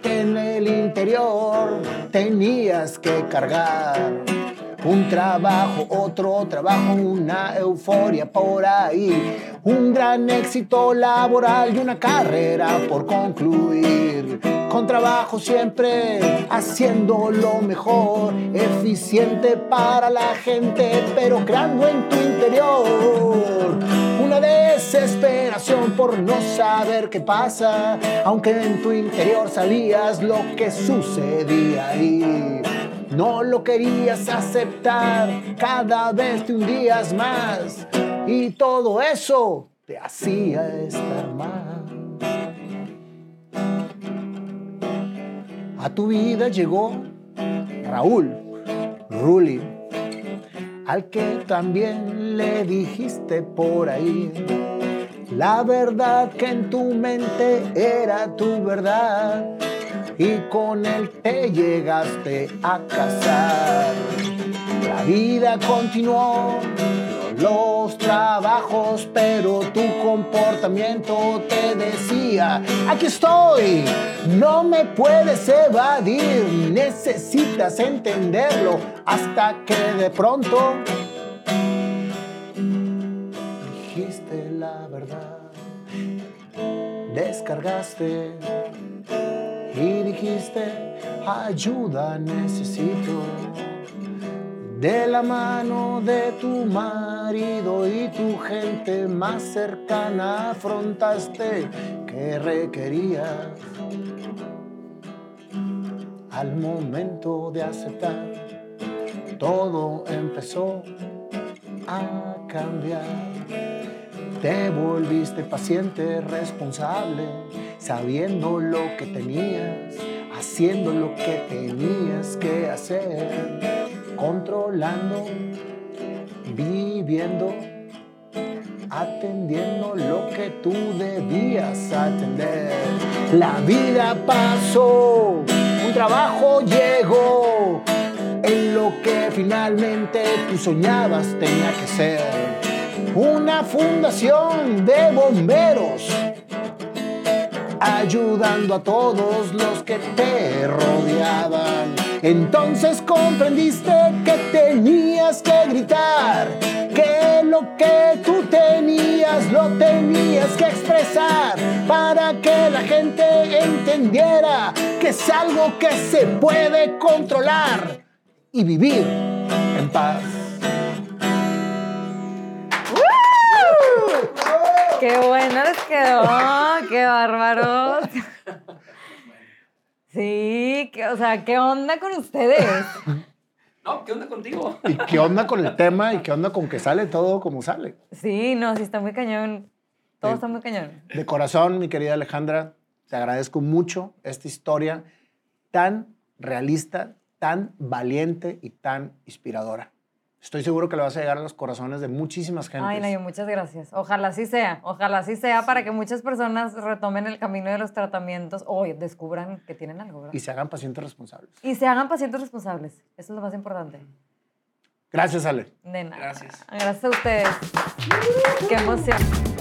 En el interior tenías que cargar un trabajo, otro trabajo, una euforia por ahí, un gran éxito laboral y una carrera por concluir. Con trabajo siempre haciendo lo mejor, eficiente para la gente, pero creando en tu interior una desesperación por no saber qué pasa, aunque en tu interior sabías lo que sucedía ahí. No lo querías aceptar, cada vez te hundías más y todo eso te hacía estar mal. A tu vida llegó Raúl, Ruli, al que también le dijiste por ahí. La verdad que en tu mente era tu verdad y con él te llegaste a casar. La vida continuó, los trabajos, pero tu comportamiento te decía, aquí estoy, no me puedes evadir, necesitas entenderlo hasta que de pronto dijiste la verdad, descargaste y dijiste, ayuda necesito. De la mano de tu marido y tu gente más cercana afrontaste que requerías. Al momento de aceptar, todo empezó a cambiar. Te volviste paciente, responsable, sabiendo lo que tenías, haciendo lo que tenías que hacer, controlando, viviendo, atendiendo lo que tú debías atender. La vida pasó, un trabajo llegó, en lo que finalmente tú soñabas tenía que ser una fundación de bomberos, ayudando a todos los que te rodeaban. Entonces comprendiste que tenías que gritar, que lo que tú tenías lo tenías que expresar para que la gente entendiera que es algo que se puede controlar y vivir en paz. ¡Qué bueno les quedó! ¡Qué bárbaros! Sí, que, o sea, ¿qué onda con ustedes? No, ¿qué onda contigo? ¿Y qué onda con el tema? ¿Y qué onda con que sale todo como sale? Sí, no, sí está muy cañón. Todo Sí. está muy cañón. De corazón, mi querida Alejandra, te agradezco mucho esta historia tan realista, tan valiente y tan inspiradora. Estoy seguro que le vas a llegar a los corazones de muchísimas gentes. Ay, Nayo, muchas gracias. Ojalá sí sea, ojalá sí sea para que muchas personas retomen el camino de los tratamientos o descubran que tienen algo, ¿verdad? y se hagan pacientes responsables. Y se hagan pacientes responsables. Eso es lo más importante. Gracias, Ale. De nada. Gracias. Gracias a ustedes. Qué emoción.